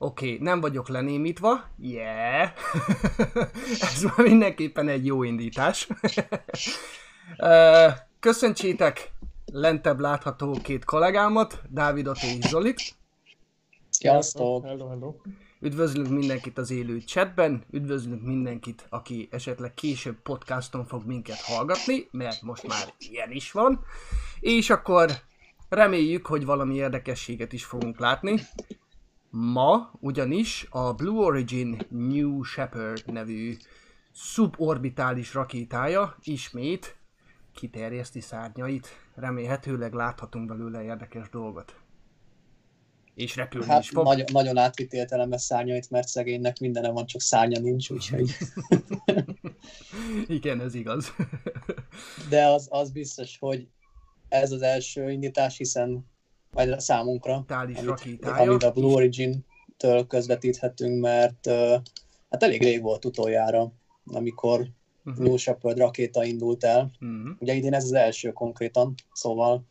Oké, okay, nem vagyok lenémítva. Yeah! Ez már mindenképpen egy jó indítás. Köszöntsétek lentebb látható két kollégámat, Dávidot és Zolit. Sziasztok! Hello, hello. Üdvözlünk mindenkit az élő chatben, üdvözlünk mindenkit, aki esetleg később podcaston fog minket hallgatni, mert most már ilyen is van. És akkor reméljük, hogy valami érdekességet is fogunk látni. Ma ugyanis a Blue Origin New Shepard nevű suborbitális rakétája ismét kiterjeszti szárnyait. Remélhetőleg láthatunk belőle érdekes dolgot. És repülni Hát is fog. nagyon, nagyon átvitt értelemben szárnyait, mert szegénynek mindene van, csak szárnya nincs, úgyhogy... Igen, ez igaz. De az, az biztos, hogy ez az első indítás, hiszen a számunkra, Tális amit, amit a Blue Origin-től közvetíthetünk, mert uh, hát elég rég volt utoljára, amikor Mhm. New Shepard rakéta indult el. Mhm, Ugye idén ez az első konkrétan, szóval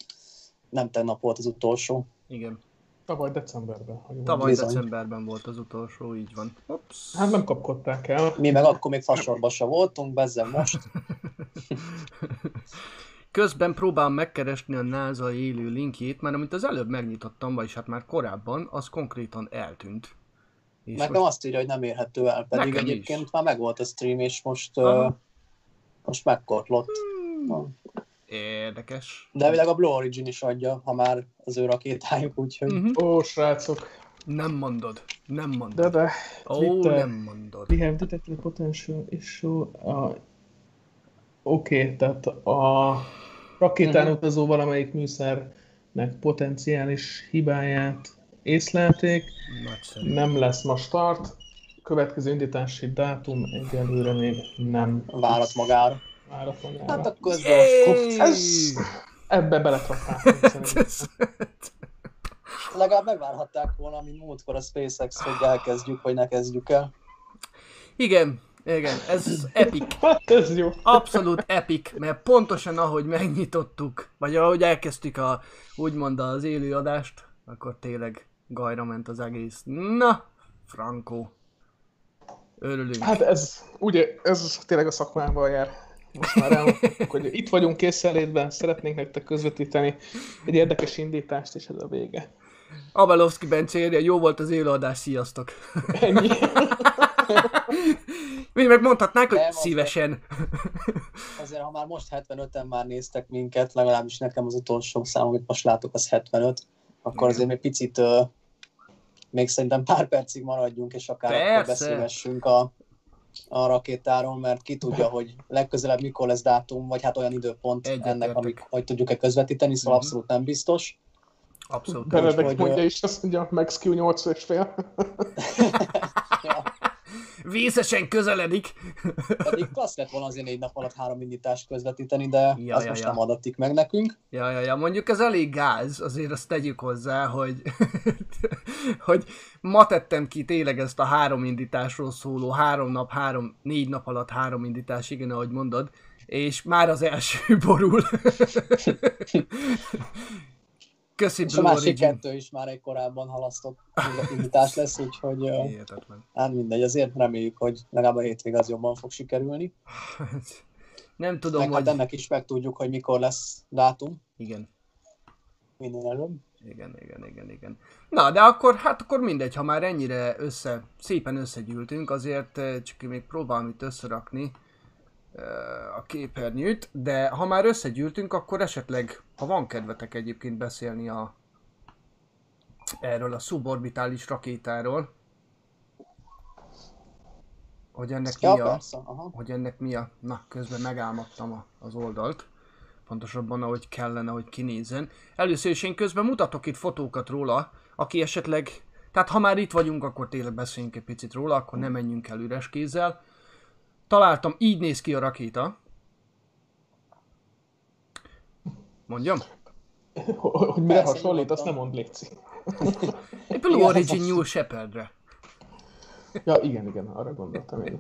nem tegnap volt az utolsó. Igen. Tavaly decemberben. Tavaly Bizony. decemberben volt az utolsó, így van. Ups. Hát nem kapkodták el. Mi meg akkor még fasorba se voltunk, bezzen most. Közben próbálom megkeresni a NASA élő linkjét, mert amit az előbb megnyitottam, vagyis hát már korábban, az konkrétan eltűnt. És Nekem most, azt írja, hogy nem érhető el, pedig Nekem is. egyébként már megvolt a stream, és most, uh, most megkortlott. Na. érdekes. De elvileg a Blue Origin is adja, ha már az ő rakétájuk, úgyhogy Mhm. Ó, srácok. Nem mondod, nem mondod. De de. Ó, Twitter. nem mondod. We have detected a potential issue. A... Oké, okay, tehát a rakétán Mhm. utazó valamelyik műszernek potenciális hibáját észlelték. Nagyszerű. Nem lesz ma start. Következő indítási dátum egyelőre még nem várat magára. várat magára. Hát akkor ez! Ez- Ebbe beletrapáltunk legalább megvárhatták volna, mint múltkor a SpaceX, hogy elkezdjük, vagy ne kezdjük el. Igen, igen, ez epic. Hát ez jó. Abszolút epic, mert pontosan ahogy megnyitottuk, vagy ahogy elkezdtük a, úgymond az élőadást, akkor tényleg gajra ment az egész. Na, Franco. Örülünk. Hát ez, ugye, ez tényleg a szakmával jár. Most már elmondtuk, hogy itt vagyunk készenlétben, szeretnénk nektek közvetíteni egy érdekes indítást, és ez a vége. Abelovski Bence jó volt az élőadás, sziasztok. Ennyi. Mi meg mondhatnánk, hogy Nem, szívesen. Azért, ha már most 75-en már néztek minket, legalábbis nekem az utolsó szám, amit most látok, az 75, akkor azért még picit uh, még szerintem pár percig maradjunk, és akár akkor beszélgessünk a, a rakétáról, mert ki tudja, hogy legközelebb mikor lesz dátum, vagy hát olyan időpont Egyetértek. ennek, amik, hogy tudjuk-e közvetíteni, szóval Mhm. abszolút nem biztos. Abszolút. Benedek mondja ö, is, azt mondja, Max Q 8 és fél. Ja, Vészesen közeledik. pedig klassz lett volna azért négy nap alatt három indítást közvetíteni, de Ja, ja, ja, azt most ja. nem adatik meg nekünk. Ja, ja, ja, mondjuk ez elég gáz, azért azt tegyük hozzá, hogy, hogy ma tettem ki tényleg ezt a három indításról szóló, három nap, három, négy nap alatt három indítás, igen, ahogy mondod, és már az első borul. Köszi És a Blue másik Origin. kettő is már egy korábban halasztott indítás lesz, úgyhogy Hihetetlen. hát mindegy, azért reméljük, hogy legalább a hétvég az jobban fog sikerülni. Nem tudom, Meg hát hogy... ennek is megtudjuk, hogy mikor lesz dátum, Igen. minél előbb. Igen, igen, igen, igen. Na, de akkor, hát akkor mindegy, ha már ennyire össze, szépen összegyűltünk, azért csak még próbálom itt összerakni a képernyőt, de ha már összegyűltünk, akkor esetleg, ha van kedvetek egyébként beszélni a erről a suborbitális rakétáról, hogy ennek Ja, mi a, persze, aha. hogy ennek mi a... Na, közben megálmodtam a, az oldalt. Pontosabban, ahogy kellene, hogy kinézzen. Először is én közben mutatok itt fotókat róla, aki esetleg... Tehát ha már itt vagyunk, akkor tényleg beszéljünk egy picit róla, akkor ne menjünk el üres kézzel. Találtam, így néz ki a rakéta. Mondjam? Hogy mire hasonlít, azt nem mond Léci. Egy Blue Igen, Origin New Shepardre. Ja, igen, igen, arra gondoltam én.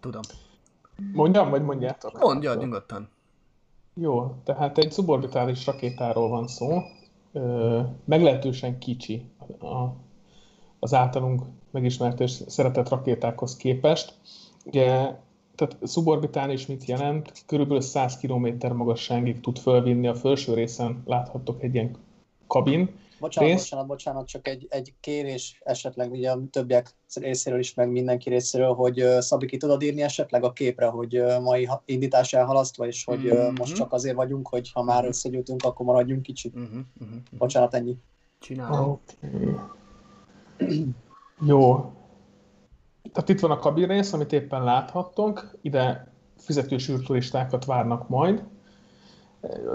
Tudom. Mondjam, vagy mondjátok? Mondja, nyugodtan. Jó, tehát egy suborbitális rakétáról van szó. Ö, meglehetősen kicsi a az általunk megismert és szeretett rakétákhoz képest. Ugye, tehát szuborbitális mit jelent? Körülbelül 100 km magasságig tud fölvinni a felső részen, láthattok egy ilyen kabin, Bocsánat, rész. bocsánat, bocsánat, csak egy, egy kérés esetleg ugye a többiek részéről is, meg mindenki részéről, hogy uh, Szabi ki tudod írni esetleg a képre, hogy uh, mai indítás elhalasztva, és hogy uh, most csak azért vagyunk, hogy ha már összegyűltünk, akkor maradjunk kicsit. Uh-huh, uh-huh. Bocsánat, ennyi. Csinálom. Okay. Jó. Tehát itt van a kabin rész, amit éppen láthattunk. Ide fizetős űrturistákat várnak majd.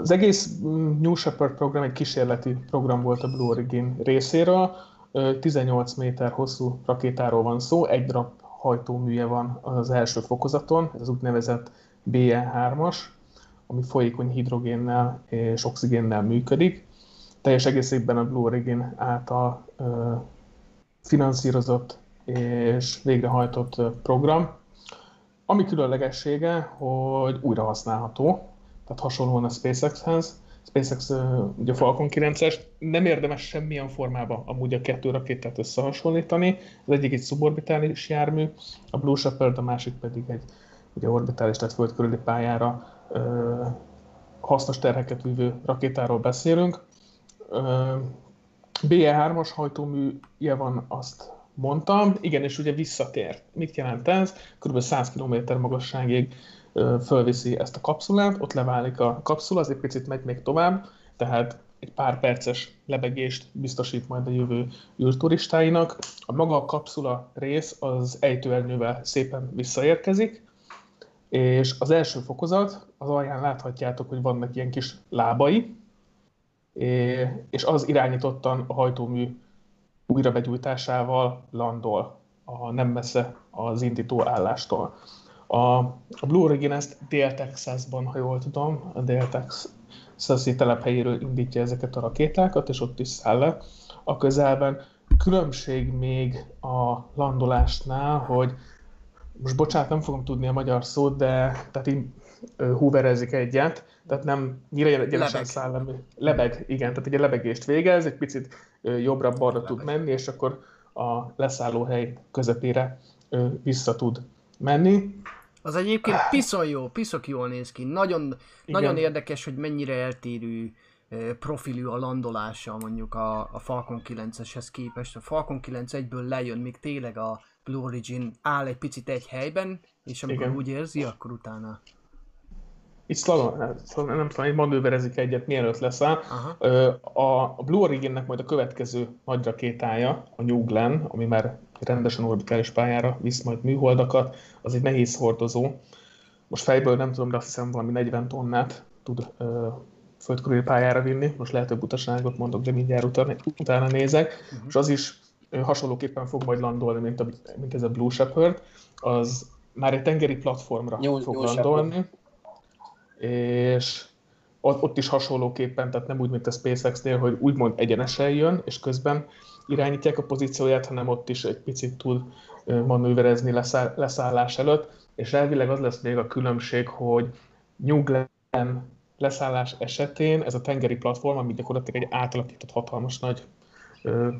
Az egész New Shepard program egy kísérleti program volt a Blue Origin részéről. 18 méter hosszú rakétáról van szó, egy darab hajtóműje van az első fokozaton, ez az úgynevezett BE3-as, ami folyékony hidrogénnel és oxigénnel működik. Teljes egészében a Blue Origin által finanszírozott és végrehajtott program. Ami különlegessége, hogy újra használható, tehát hasonlóan a SpaceX-hez. SpaceX ugye a Falcon 9-es, nem érdemes semmilyen formában amúgy a kettő rakétát összehasonlítani. Az egyik egy szuborbitális jármű, a Blue Shepard, a másik pedig egy ugye orbitális, tehát föld körüli pályára ö, hasznos terheket vívő rakétáról beszélünk. BE3-as hajtóműje van, azt mondtam. Igen, és ugye visszatér. Mit jelent ez? Körülbelül 100 km magasságig fölviszi ezt a kapszulát, ott leválik a kapszula, az egy picit megy még tovább, tehát egy pár perces lebegést biztosít majd a jövő űrturistáinak. A maga a kapszula rész az ejtőernyővel szépen visszaérkezik, és az első fokozat, az alján láthatjátok, hogy vannak ilyen kis lábai, és az irányítottan a hajtómű újrabegyújtásával landol a nem messze az indító állástól. A, a Blue Origin ezt Dél-Texasban, ha jól tudom, a Dél-Texasi telephelyéről indítja ezeket a rakétákat, és ott is száll le a közelben. Különbség még a landolásnál, hogy most bocsánat, nem fogom tudni a magyar szót, de tehát így húverezik egyet, tehát nem nyíre egyenesen száll le. Lebeg, igen, tehát egy lebegést végez, egy picit jobbra-balra tud menni, és akkor a leszállóhely közepére vissza tud menni. Az egyébként piszon jó, piszok jól néz ki. Nagyon, nagyon érdekes, hogy mennyire eltérő profilű a landolása mondjuk a, a Falcon 9-eshez képest. A Falcon 9 egyből lejön, még tényleg a Blue Origin áll egy picit egy helyben, és amikor Igen. úgy érzi, akkor utána itt slalom, nem tudom, hogy manőverezik egyet, mielőtt leszáll. A, a Blue Originnek majd a következő nagy rakétája, a New Glenn, ami már rendesen orbitális pályára visz majd műholdakat, az egy nehéz hordozó. Most fejből nem tudom, de azt hiszem valami 40 tonnát tud ö, földkörüli pályára vinni. Most lehet, hogy butaságot mondok, de mindjárt utána, utána nézek. Uh-huh. És az is ö, hasonlóképpen fog majd landolni, mint, a, mint ez a Blue Shepard. Az már egy tengeri platformra New, fog New landolni. Shepard. És ott, is hasonlóképpen, tehát nem úgy, mint a SpaceX-nél, hogy úgymond egyenesen jön, és közben irányítják a pozícióját, hanem ott is egy picit tud manőverezni leszáll, leszállás előtt, és elvileg az lesz még a különbség, hogy New Glenn leszállás esetén ez a tengeri platform, ami gyakorlatilag egy átalakított hatalmas nagy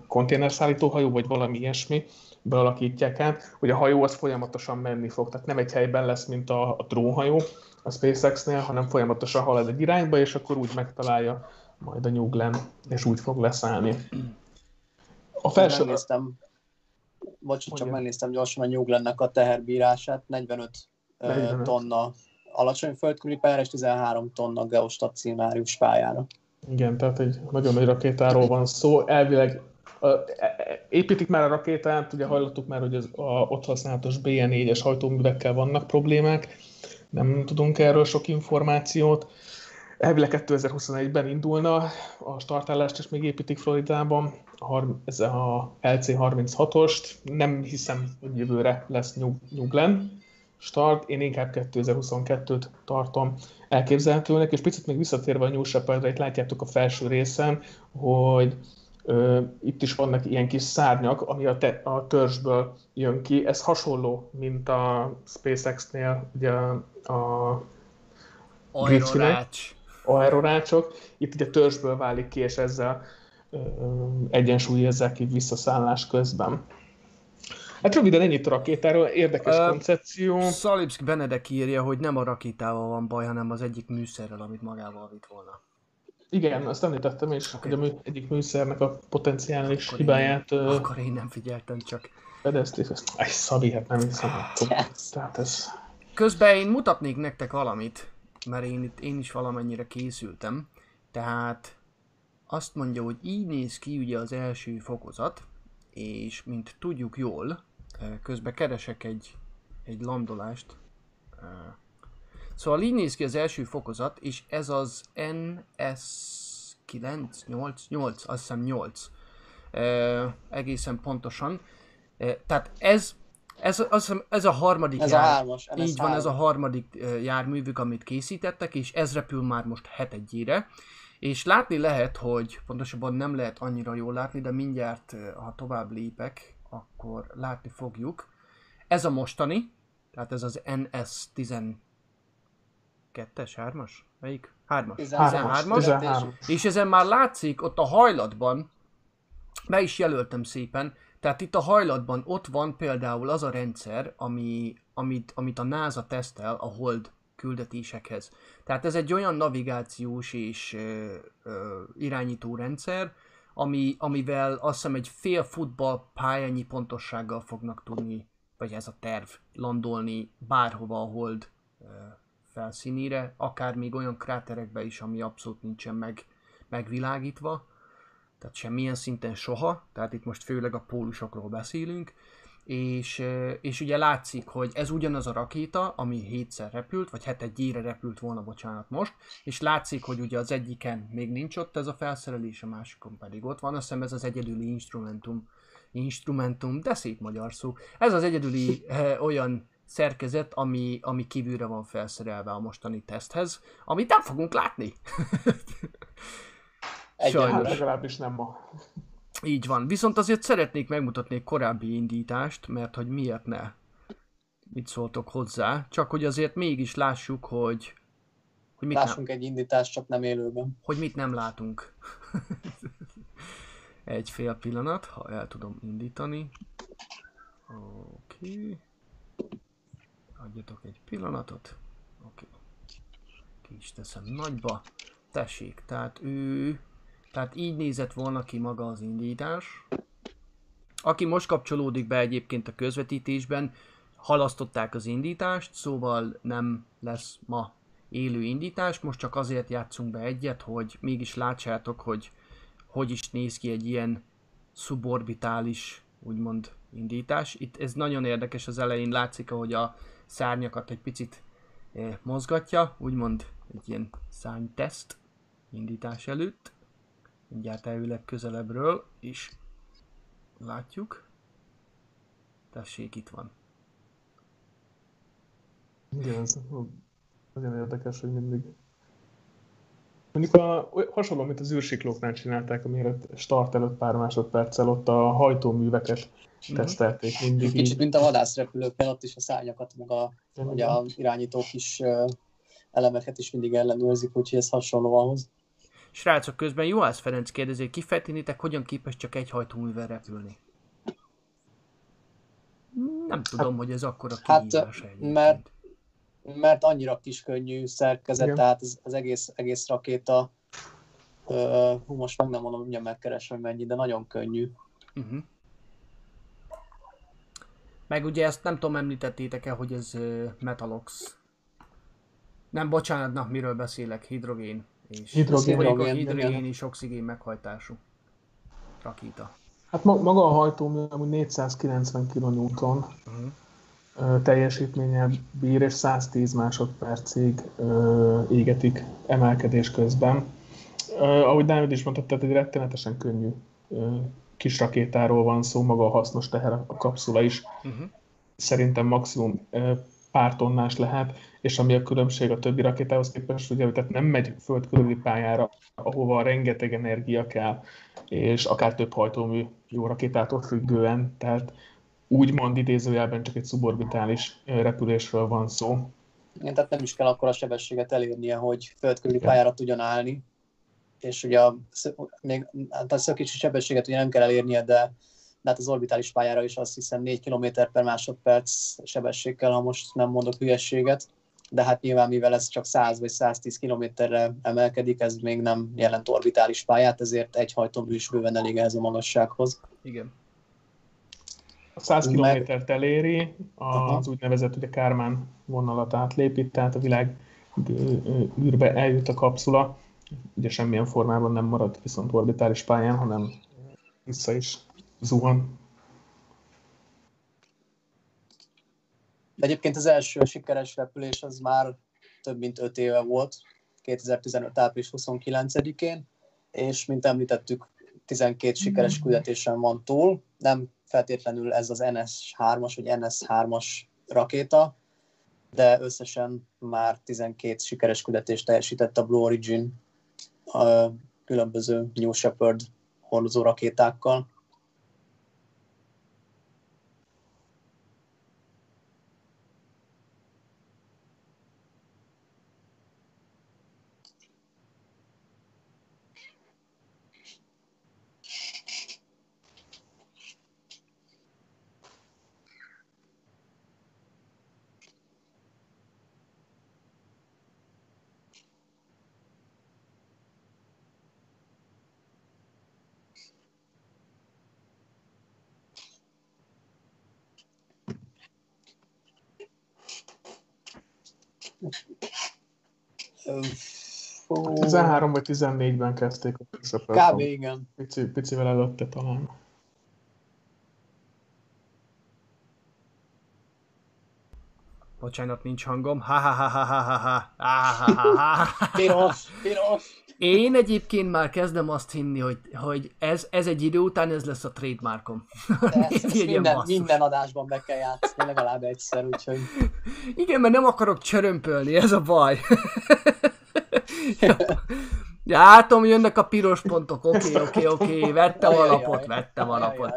konténerszállítóhajó, vagy valami ilyesmi, bealakítják át, hogy a hajó az folyamatosan menni fog, tehát nem egy helyben lesz, mint a, a drónhajó a SpaceX-nél, hanem folyamatosan halad egy irányba, és akkor úgy megtalálja majd a New Glenn, és úgy fog leszállni. A felső... Megnéztem, bocs, csak megnéztem gyorsan a New a teherbírását, 45, 45. tonna alacsony földkörüli pályára és 13 tonna geostacionárius pályára. Igen, tehát egy nagyon nagy rakétáról van szó. Elvileg e, e, építik már a rakétát, ugye hallottuk már, hogy az a ott használatos BN4-es hajtóművekkel vannak problémák, nem tudunk erről sok információt. Elvileg 2021-ben indulna, a startállást is még építik Floridában, ez a LC36-ost, nem hiszem, hogy jövőre lesz New, New start, én inkább 2022-t tartom elképzelhetőnek, és picit még visszatérve a New Shepardra, itt látjátok a felső részen, hogy ö, itt is vannak ilyen kis szárnyak, ami a, te, a törzsből jön ki. Ez hasonló, mint a SpaceX-nél, ugye a Aerorács. Aerorácsok. Itt ugye törzsből válik ki, és ezzel egyensúlyozzák ki visszaszállás közben. Hát röviden ennyit a rakétáról, érdekes uh, koncepció. Szalipsk Benedek írja, hogy nem a rakétával van baj, hanem az egyik műszerrel, amit magával vitt volna. Igen, azt említettem is, okay. hogy a mű, egyik műszernek a potenciális akkor hibáját... Én, uh, akkor én nem figyeltem csak. Fedezték, ezt, ay, Szabi, hát nem hiszem. Tehát ez... Közben én mutatnék nektek valamit, mert én, itt, én is valamennyire készültem. Tehát azt mondja, hogy így néz ki ugye az első fokozat, és mint tudjuk jól, közben keresek egy, egy landolást. Szóval így néz ki az első fokozat, és ez az NS 9, 8, 8, azt hiszem 8. egészen pontosan. tehát ez ez, az, ez a harmadik ez jár, a hármas, így van, ez a harmadik járművük, amit készítettek, és ez repül már most hetedjére. És látni lehet, hogy pontosabban nem lehet annyira jól látni, de mindjárt, ha tovább lépek, akkor látni fogjuk. Ez a mostani, tehát ez az NS12-es, 3-as? Melyik? 3-as. 13-as. 13. És ezen már látszik ott a hajlatban, be is jelöltem szépen, tehát itt a hajlatban ott van például az a rendszer, ami, amit, amit a NASA tesztel a Hold küldetésekhez. Tehát ez egy olyan navigációs és ö, ö, irányító rendszer, ami, amivel azt hiszem egy fél futball pályányi pontossággal fognak tudni, vagy ez a terv, landolni bárhova a hold felszínére, akár még olyan kráterekbe is, ami abszolút nincsen meg, megvilágítva, tehát semmilyen szinten soha, tehát itt most főleg a pólusokról beszélünk, és, és ugye látszik, hogy ez ugyanaz a rakéta, ami hétszer repült, vagy hát egy repült volna, bocsánat most, és látszik, hogy ugye az egyiken még nincs ott ez a felszerelés, a másikon pedig ott van, azt hiszem ez az egyedüli instrumentum, instrumentum, de szép magyar szó. Ez az egyedüli eh, olyan szerkezet, ami, ami kívülre van felszerelve a mostani teszthez, amit nem fogunk látni. Sajnos. legalábbis nem ma. Így van. Viszont azért szeretnék megmutatni egy korábbi indítást, mert hogy miért ne. Mit szóltok hozzá? Csak hogy azért mégis lássuk, hogy... hogy mit Lássunk nem, egy indítást, csak nem élőben. Hogy mit nem látunk. egy fél pillanat, ha el tudom indítani. Oké. Okay. Adjatok egy pillanatot. Oké. Okay. Ki is teszem nagyba. Tessék, tehát ő tehát így nézett volna ki maga az indítás. Aki most kapcsolódik be egyébként a közvetítésben, halasztották az indítást, szóval nem lesz ma élő indítás. Most csak azért játszunk be egyet, hogy mégis látsátok, hogy hogy is néz ki egy ilyen suborbitális, úgymond indítás. Itt ez nagyon érdekes, az elején látszik, ahogy a szárnyakat egy picit eh, mozgatja, úgymond egy ilyen szárnyteszt indítás előtt. Mindjárt elülek közelebbről, és látjuk. Tessék, itt van. Igen, ez nagyon érdekes, hogy mindig Mondjuk a, hasonló, mint az űrsiklóknál csinálták, amire start előtt pár másodperccel ott a hajtóműveket mm-hmm. tesztelték mindig. Kicsit, így. mint a vadászrepülőknél, ott is a szárnyakat, meg a, vagy a irányítók is elemeket is mindig ellenőrzik, úgyhogy ez hasonló ahhoz. Srácok, közben Juhász Ferenc kérdezi, kifejtenitek, hogyan képes csak egy hajtóművel repülni? Nem tudom, hát, hogy ez akkor a kihívás hát, mert, mert annyira kis könnyű szerkezet, Igen. tehát az, az egész, egész rakéta, hú, most meg nem mondom, hogy megkeresem mennyi, de nagyon könnyű. Uh-huh. Meg ugye ezt nem tudom, említettétek-e, hogy ez Metalox. Nem, bocsánat, na, miről beszélek, hidrogén és hidrogén, hidrogén, hidrogén és oxigén meghajtású rakéta. Hát maga a hajtómű amúgy 490 kN uh-huh. teljesítménnyel bír, és 110 másodpercig égetik emelkedés közben. Ahogy Dávid is mondta, tehát egy rettenetesen könnyű kis rakétáról van szó, maga a hasznos teher a kapszula is. Uh-huh. Szerintem maximum pár tonnás lehet, és ami a különbség a többi rakétához képest, ugye, tehát nem megy föld körüli pályára, ahova rengeteg energia kell, és akár több hajtómű jó rakétától függően, tehát úgymond idézőjelben csak egy szuborbitális repülésről van szó. Igen, tehát nem is kell akkor a sebességet elérnie, hogy földkörüli pályára tudjon állni. és ugye a, még hát a szökési sebességet ugye nem kell elérnie, de, de hát az orbitális pályára is azt hiszem 4 km per másodperc sebességgel, ha most nem mondok hülyességet, de hát nyilván mivel ez csak 100 vagy 110 kilométerre emelkedik, ez még nem jelent orbitális pályát, ezért egy hajtómű is bőven elég ehhez a magassághoz. Igen. A 100 kilométert eléri, az úgynevezett ugye Kármán vonalat átlépi, tehát a világ űrbe eljut a kapszula, ugye semmilyen formában nem marad viszont orbitális pályán, hanem vissza is zuhan. De egyébként az első sikeres repülés az már több mint 5 éve volt, 2015. április 29-én, és mint említettük, 12 sikeres küldetésen van túl, nem feltétlenül ez az NS3-as vagy NS3-as rakéta, de összesen már 12 sikeres küldetést teljesített a Blue Origin a különböző New Shepard hordozó rakétákkal. 13 vagy 14-ben kezdték a Kb. igen. Pici, picivel előtte talán. Bocsánat, nincs hangom. Ha ha ha ha ha ha ha ha ha ha Piros, piros. Én egyébként már kezdem azt hinni, hogy, hogy ez, ez egy idő után ez lesz a trademarkom. Ezt, ezt minden, minden adásban be kell játszani, legalább egyszer, úgyhogy... Igen, mert nem akarok csörömpölni, ez a baj. Ja, látom, jönnek a piros pontok, oké, oké, oké, vettem alapot, vettem alapot.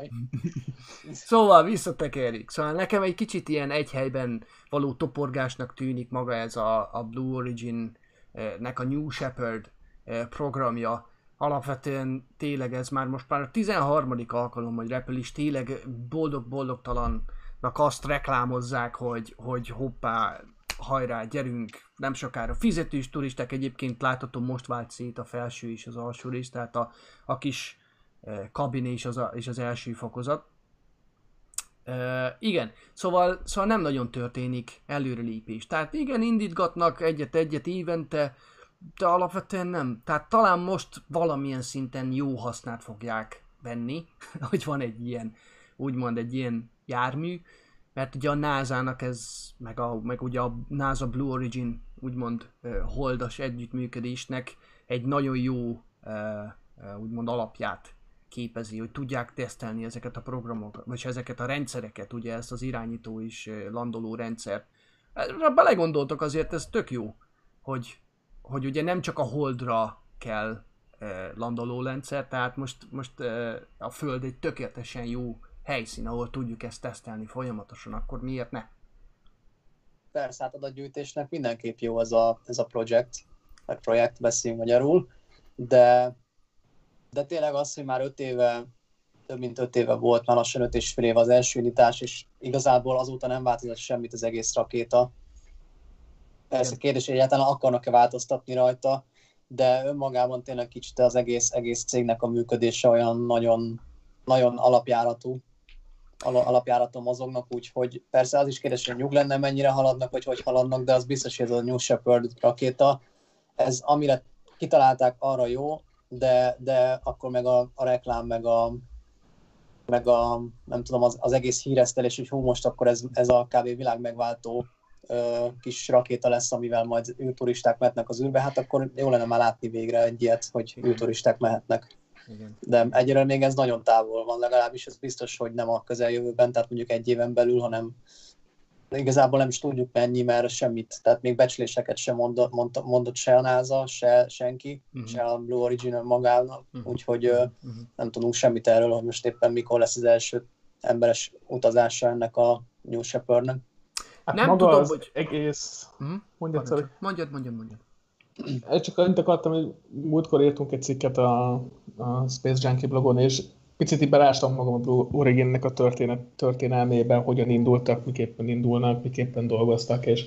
Szóval visszatekerjük. Szóval nekem egy kicsit ilyen egy helyben való toporgásnak tűnik maga ez a, a Blue Origin-nek a New Shepard eh, programja. Alapvetően tényleg ez már most már a 13. alkalom, hogy repül is tényleg boldog-boldogtalannak azt reklámozzák, hogy, hogy hoppá, hajrá, gyerünk, nem sokára. Fizetős turisták egyébként látható most vált szét a felső és az alsó rész, tehát a, a kis eh, kabin és az, a, és az első fokozat. Uh, igen, szóval, szóval nem nagyon történik előrelépés. Tehát igen, indítgatnak egyet-egyet évente, de alapvetően nem. Tehát talán most valamilyen szinten jó hasznát fogják venni, hogy van egy ilyen, úgymond egy ilyen jármű, mert ugye a NASA-nak ez, meg, a, meg ugye a NASA Blue Origin úgymond holdas együttműködésnek egy nagyon jó úgymond alapját képezi, hogy tudják tesztelni ezeket a programokat, vagy ezeket a rendszereket, ugye ezt az irányító és landoló rendszer. Belegondoltok azért, ez tök jó, hogy, hogy ugye nem csak a holdra kell landoló rendszer, tehát most, most a Föld egy tökéletesen jó helyszín, ahol tudjuk ezt tesztelni folyamatosan, akkor miért ne? Persze, hát adatgyűjtésnek mindenképp jó ez a, ez a projekt, vagy projekt, beszéljünk magyarul, de, de tényleg az, hogy már öt éve, több mint öt éve volt, már lassan öt és fél éve az első indítás, és igazából azóta nem változott semmit az egész rakéta. Persze a kérdés, hogy egyáltalán akarnak-e változtatni rajta, de önmagában tényleg kicsit az egész, egész cégnek a működése olyan nagyon, nagyon alapjáratú, alapjáraton mozognak, úgyhogy persze az is kérdés, hogy nyug lenne, mennyire haladnak, vagy hogy haladnak, de az biztos, hogy ez a New Shepard rakéta, ez amire kitalálták, arra jó, de, de akkor meg a, a reklám, meg a, meg a, nem tudom, az, az egész híresztelés, hogy hú, most akkor ez, ez a kb. világ megváltó ö, kis rakéta lesz, amivel majd űrturisták mehetnek az űrbe, hát akkor jó lenne már látni végre egy ilyet, hogy űrturisták mehetnek. Igen. De egyre még ez nagyon távol van, legalábbis ez biztos, hogy nem a közeljövőben, tehát mondjuk egy éven belül, hanem igazából nem is tudjuk mennyi, mert semmit, tehát még becsléseket sem mondott, mondott, mondott se a NASA, se senki, uh-huh. se a Blue Origin magának, uh-huh. úgyhogy uh-huh. nem tudunk semmit erről, hogy most éppen mikor lesz az első emberes utazása ennek a New Shepardnek. Hát nem tudom, hogy... egész... Uh-huh. Mondjad, mondjad, mondjad, mondjad, mondjad. Csak annyit akartam, hogy múltkor írtunk egy cikket a, a Space Junkie blogon, és picit így belástam magam a Blue Originnek a történet, történelmében, hogyan indultak, miképpen indulnak, miképpen dolgoztak, és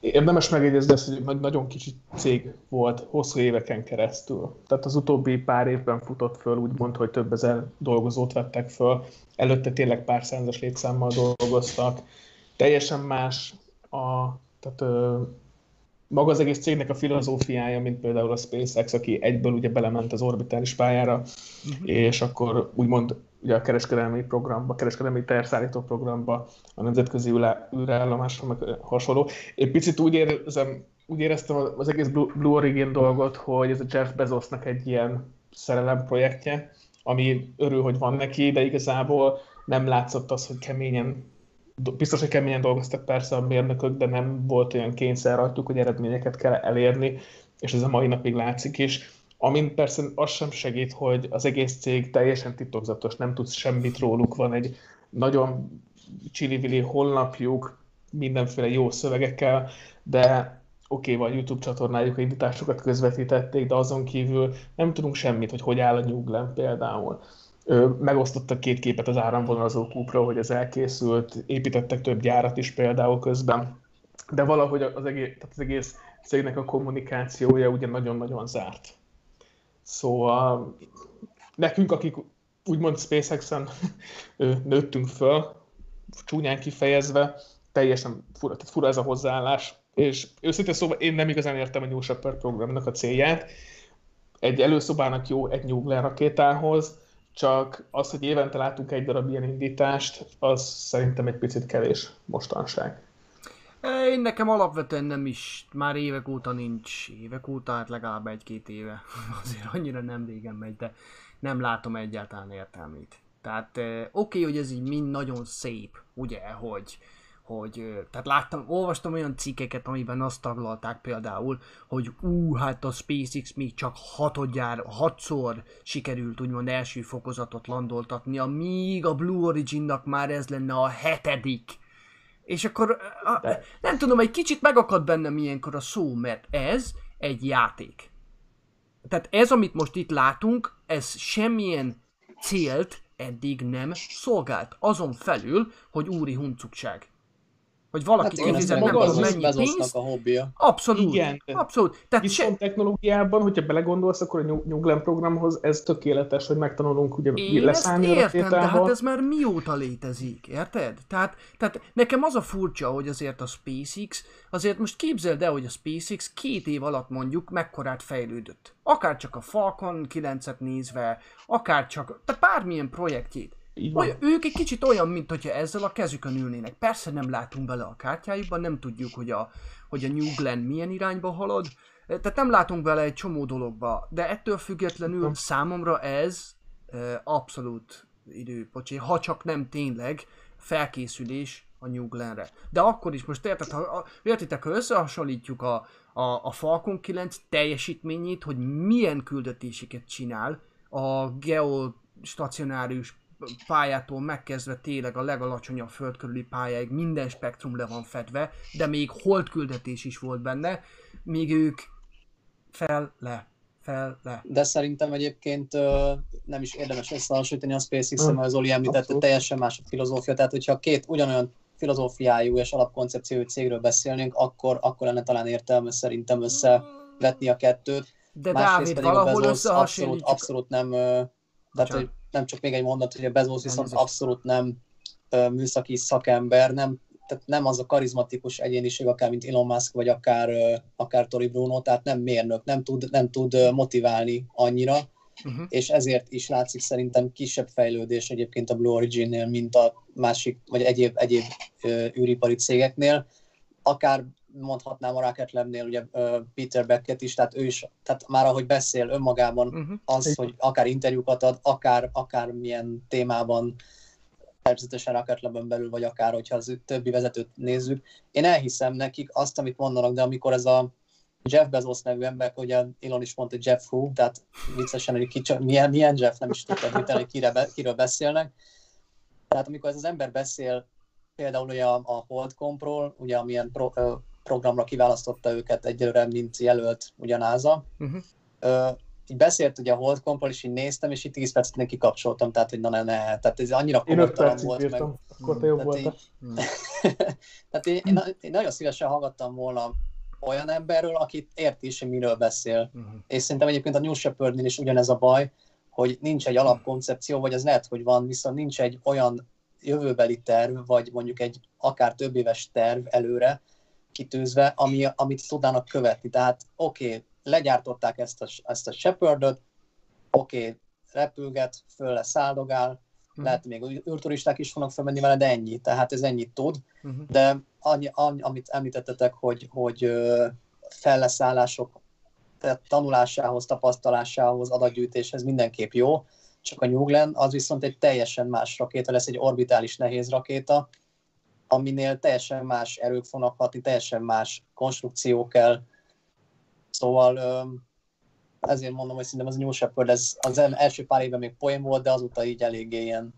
érdemes megjegyezni ezt, hogy nagyon kicsi cég volt hosszú éveken keresztül. Tehát az utóbbi pár évben futott föl, úgymond, hogy több ezer dolgozót vettek föl. Előtte tényleg pár százas létszámmal dolgoztak. Teljesen más a, tehát maga az egész cégnek a filozófiája, mint például a SpaceX, aki egyből ugye belement az orbitális pályára, uh-huh. és akkor úgymond ugye a kereskedelmi programba, kereskedelmi terszállító programba, a nemzetközi űrállomásra meg hasonló. Én picit úgy érzem, úgy éreztem az egész Blue Origin dolgot, hogy ez a Jeff Bezosnak egy ilyen szerelem projektje, ami örül, hogy van neki, de igazából nem látszott az, hogy keményen biztos, hogy keményen dolgoztak persze a mérnökök, de nem volt olyan kényszer rajtuk, hogy eredményeket kell elérni, és ez a mai napig látszik is. Amint persze az sem segít, hogy az egész cég teljesen titokzatos, nem tudsz semmit róluk, van egy nagyon csili honlapjuk, mindenféle jó szövegekkel, de oké, okay, van YouTube csatornájuk, a indításokat közvetítették, de azon kívül nem tudunk semmit, hogy hogy áll a New például megosztottak két képet az áramvonalazó kúpról, hogy ez elkészült, építettek több gyárat is például közben, de valahogy az egész, tehát az egész cégnek a kommunikációja ugye nagyon-nagyon zárt. Szóval nekünk, akik úgymond SpaceX-en nőttünk föl, csúnyán kifejezve, teljesen fura, tehát fura ez a hozzáállás, és őszintén szóval én nem igazán értem a New Shepard programnak a célját. Egy előszobának jó egy New rakétához, csak az, hogy évente látunk egy darab ilyen indítást, az szerintem egy picit kevés mostanság. Én nekem alapvetően nem is, már évek óta nincs, évek óta, hát legalább egy-két éve, azért annyira nem régen megy, de nem látom egyáltalán értelmét. Tehát oké, okay, hogy ez így mind nagyon szép, ugye, hogy, hogy tehát láttam, olvastam olyan cikkeket, amiben azt taglalták például, hogy ú, hát a SpaceX még csak hatodjára, hatszor sikerült úgymond első fokozatot landoltatni, amíg a Blue Origin-nak már ez lenne a hetedik. És akkor a, nem tudom, egy kicsit megakad bennem ilyenkor a szó, mert ez egy játék. Tehát ez, amit most itt látunk, ez semmilyen célt eddig nem szolgált. Azon felül, hogy úri huncukság hogy valaki hát kifizet nem tudom mennyi pénzt. a hobbija. Abszolút, Igen. abszolút. Tehát Viszont se... technológiában, hogyha belegondolsz, akkor a New Glenn programhoz ez tökéletes, hogy megtanulunk ugye Én leszállni ezt értem, de hát ez már mióta létezik, érted? Tehát, tehát nekem az a furcsa, hogy azért a SpaceX, azért most képzeld el, hogy a SpaceX két év alatt mondjuk mekkorát fejlődött. Akár csak a Falcon 9-et nézve, akár csak, tehát bármilyen projektjét. Így van. Olyan, ők egy kicsit olyan, mint hogyha ezzel a kezükön ülnének. Persze nem látunk bele a kártyájukban, nem tudjuk, hogy a, hogy a New Glenn milyen irányba halad, tehát nem látunk bele egy csomó dologba, de ettől függetlenül nem. számomra ez e, abszolút időpocsi, ha csak nem tényleg felkészülés a New Glenn-re. De akkor is most érted, ha, értitek, ha összehasonlítjuk a, a, a Falcon 9 teljesítményét, hogy milyen küldetéseket csinál a geostacionárius pályától megkezdve tényleg a legalacsonyabb földkörüli pályáig minden spektrum le van fedve, de még holdküldetés is volt benne, míg ők fel le fel le. De szerintem egyébként nem is érdemes összehasonlítani a SpaceX, mert az Oli említette, teljesen más a filozófia, tehát hogyha két ugyanolyan filozófiájú és alapkoncepciójú cégről beszélnénk, akkor, akkor lenne talán értelme szerintem összevetni a kettőt. De Másrészt Dávid, valahol abszolút, abszolút nem, tehát, hogy nem csak még egy mondat, hogy a Bezos viszont abszolút nem műszaki szakember, nem, tehát nem az a karizmatikus egyéniség, akár mint Elon Musk, vagy akár, akár Tori Bruno, tehát nem mérnök, nem tud, nem tud motiválni annyira, uh-huh. és ezért is látszik szerintem kisebb fejlődés egyébként a Blue Origin-nél, mint a másik, vagy egyéb, egyéb űripari cégeknél. Akár mondhatnám a Rocket Lab-nél ugye Peter Beckett is, tehát ő is, tehát már ahogy beszél önmagában, uh-huh. az, hogy akár interjúkat ad, akár, akár milyen témában, természetesen Rocket lab belül, vagy akár, hogyha az többi vezetőt nézzük, én elhiszem nekik azt, amit mondanak, de amikor ez a Jeff Bezos nevű ember, ugye Elon is mondta Jeff Who, tehát viccesen, hogy ki, milyen, milyen Jeff, nem is tudtam, hogy kire, kiről beszélnek. Tehát amikor ez az ember beszél például ugye a, a Holdcompról, ugye amilyen pro, programra kiválasztotta őket egyelőre, mint jelölt ugyanáza. Uh-huh. Ö, így beszélt ugye a Holdcompal, és így néztem, és így 10 percet neki kapcsoltam, tehát hogy na ne, ne, tehát ez annyira komolytalan volt. Bírtam. meg. Akkor te jobb így, tehát én, én, én, nagyon szívesen hallgattam volna olyan emberről, akit ért is, hogy miről beszél. Uh-huh. És szerintem egyébként a New Shepardnél is ugyanez a baj, hogy nincs egy alapkoncepció, vagy az lehet, hogy van, viszont nincs egy olyan jövőbeli terv, vagy mondjuk egy akár több éves terv előre kitűzve, ami, amit tudnának követni. Tehát oké, okay, legyártották ezt a, ezt a Shepardot, oké, okay, repülget, föl lesz uh-huh. lehet még űrturisták is fognak felmenni vele, de ennyi, tehát ez ennyit tud, uh-huh. de annyi, annyi, amit említettetek, hogy, hogy felleszállások tehát tanulásához, tapasztalásához, adatgyűjtéshez mindenképp jó, csak a New Glenn az viszont egy teljesen más rakéta lesz, egy orbitális nehéz rakéta, aminél teljesen más erők fognak hatni, teljesen más konstrukció kell. Szóval ezért mondom, hogy szerintem az New Shepard, ez az első pár évben még poén volt, de azóta így eléggé ilyen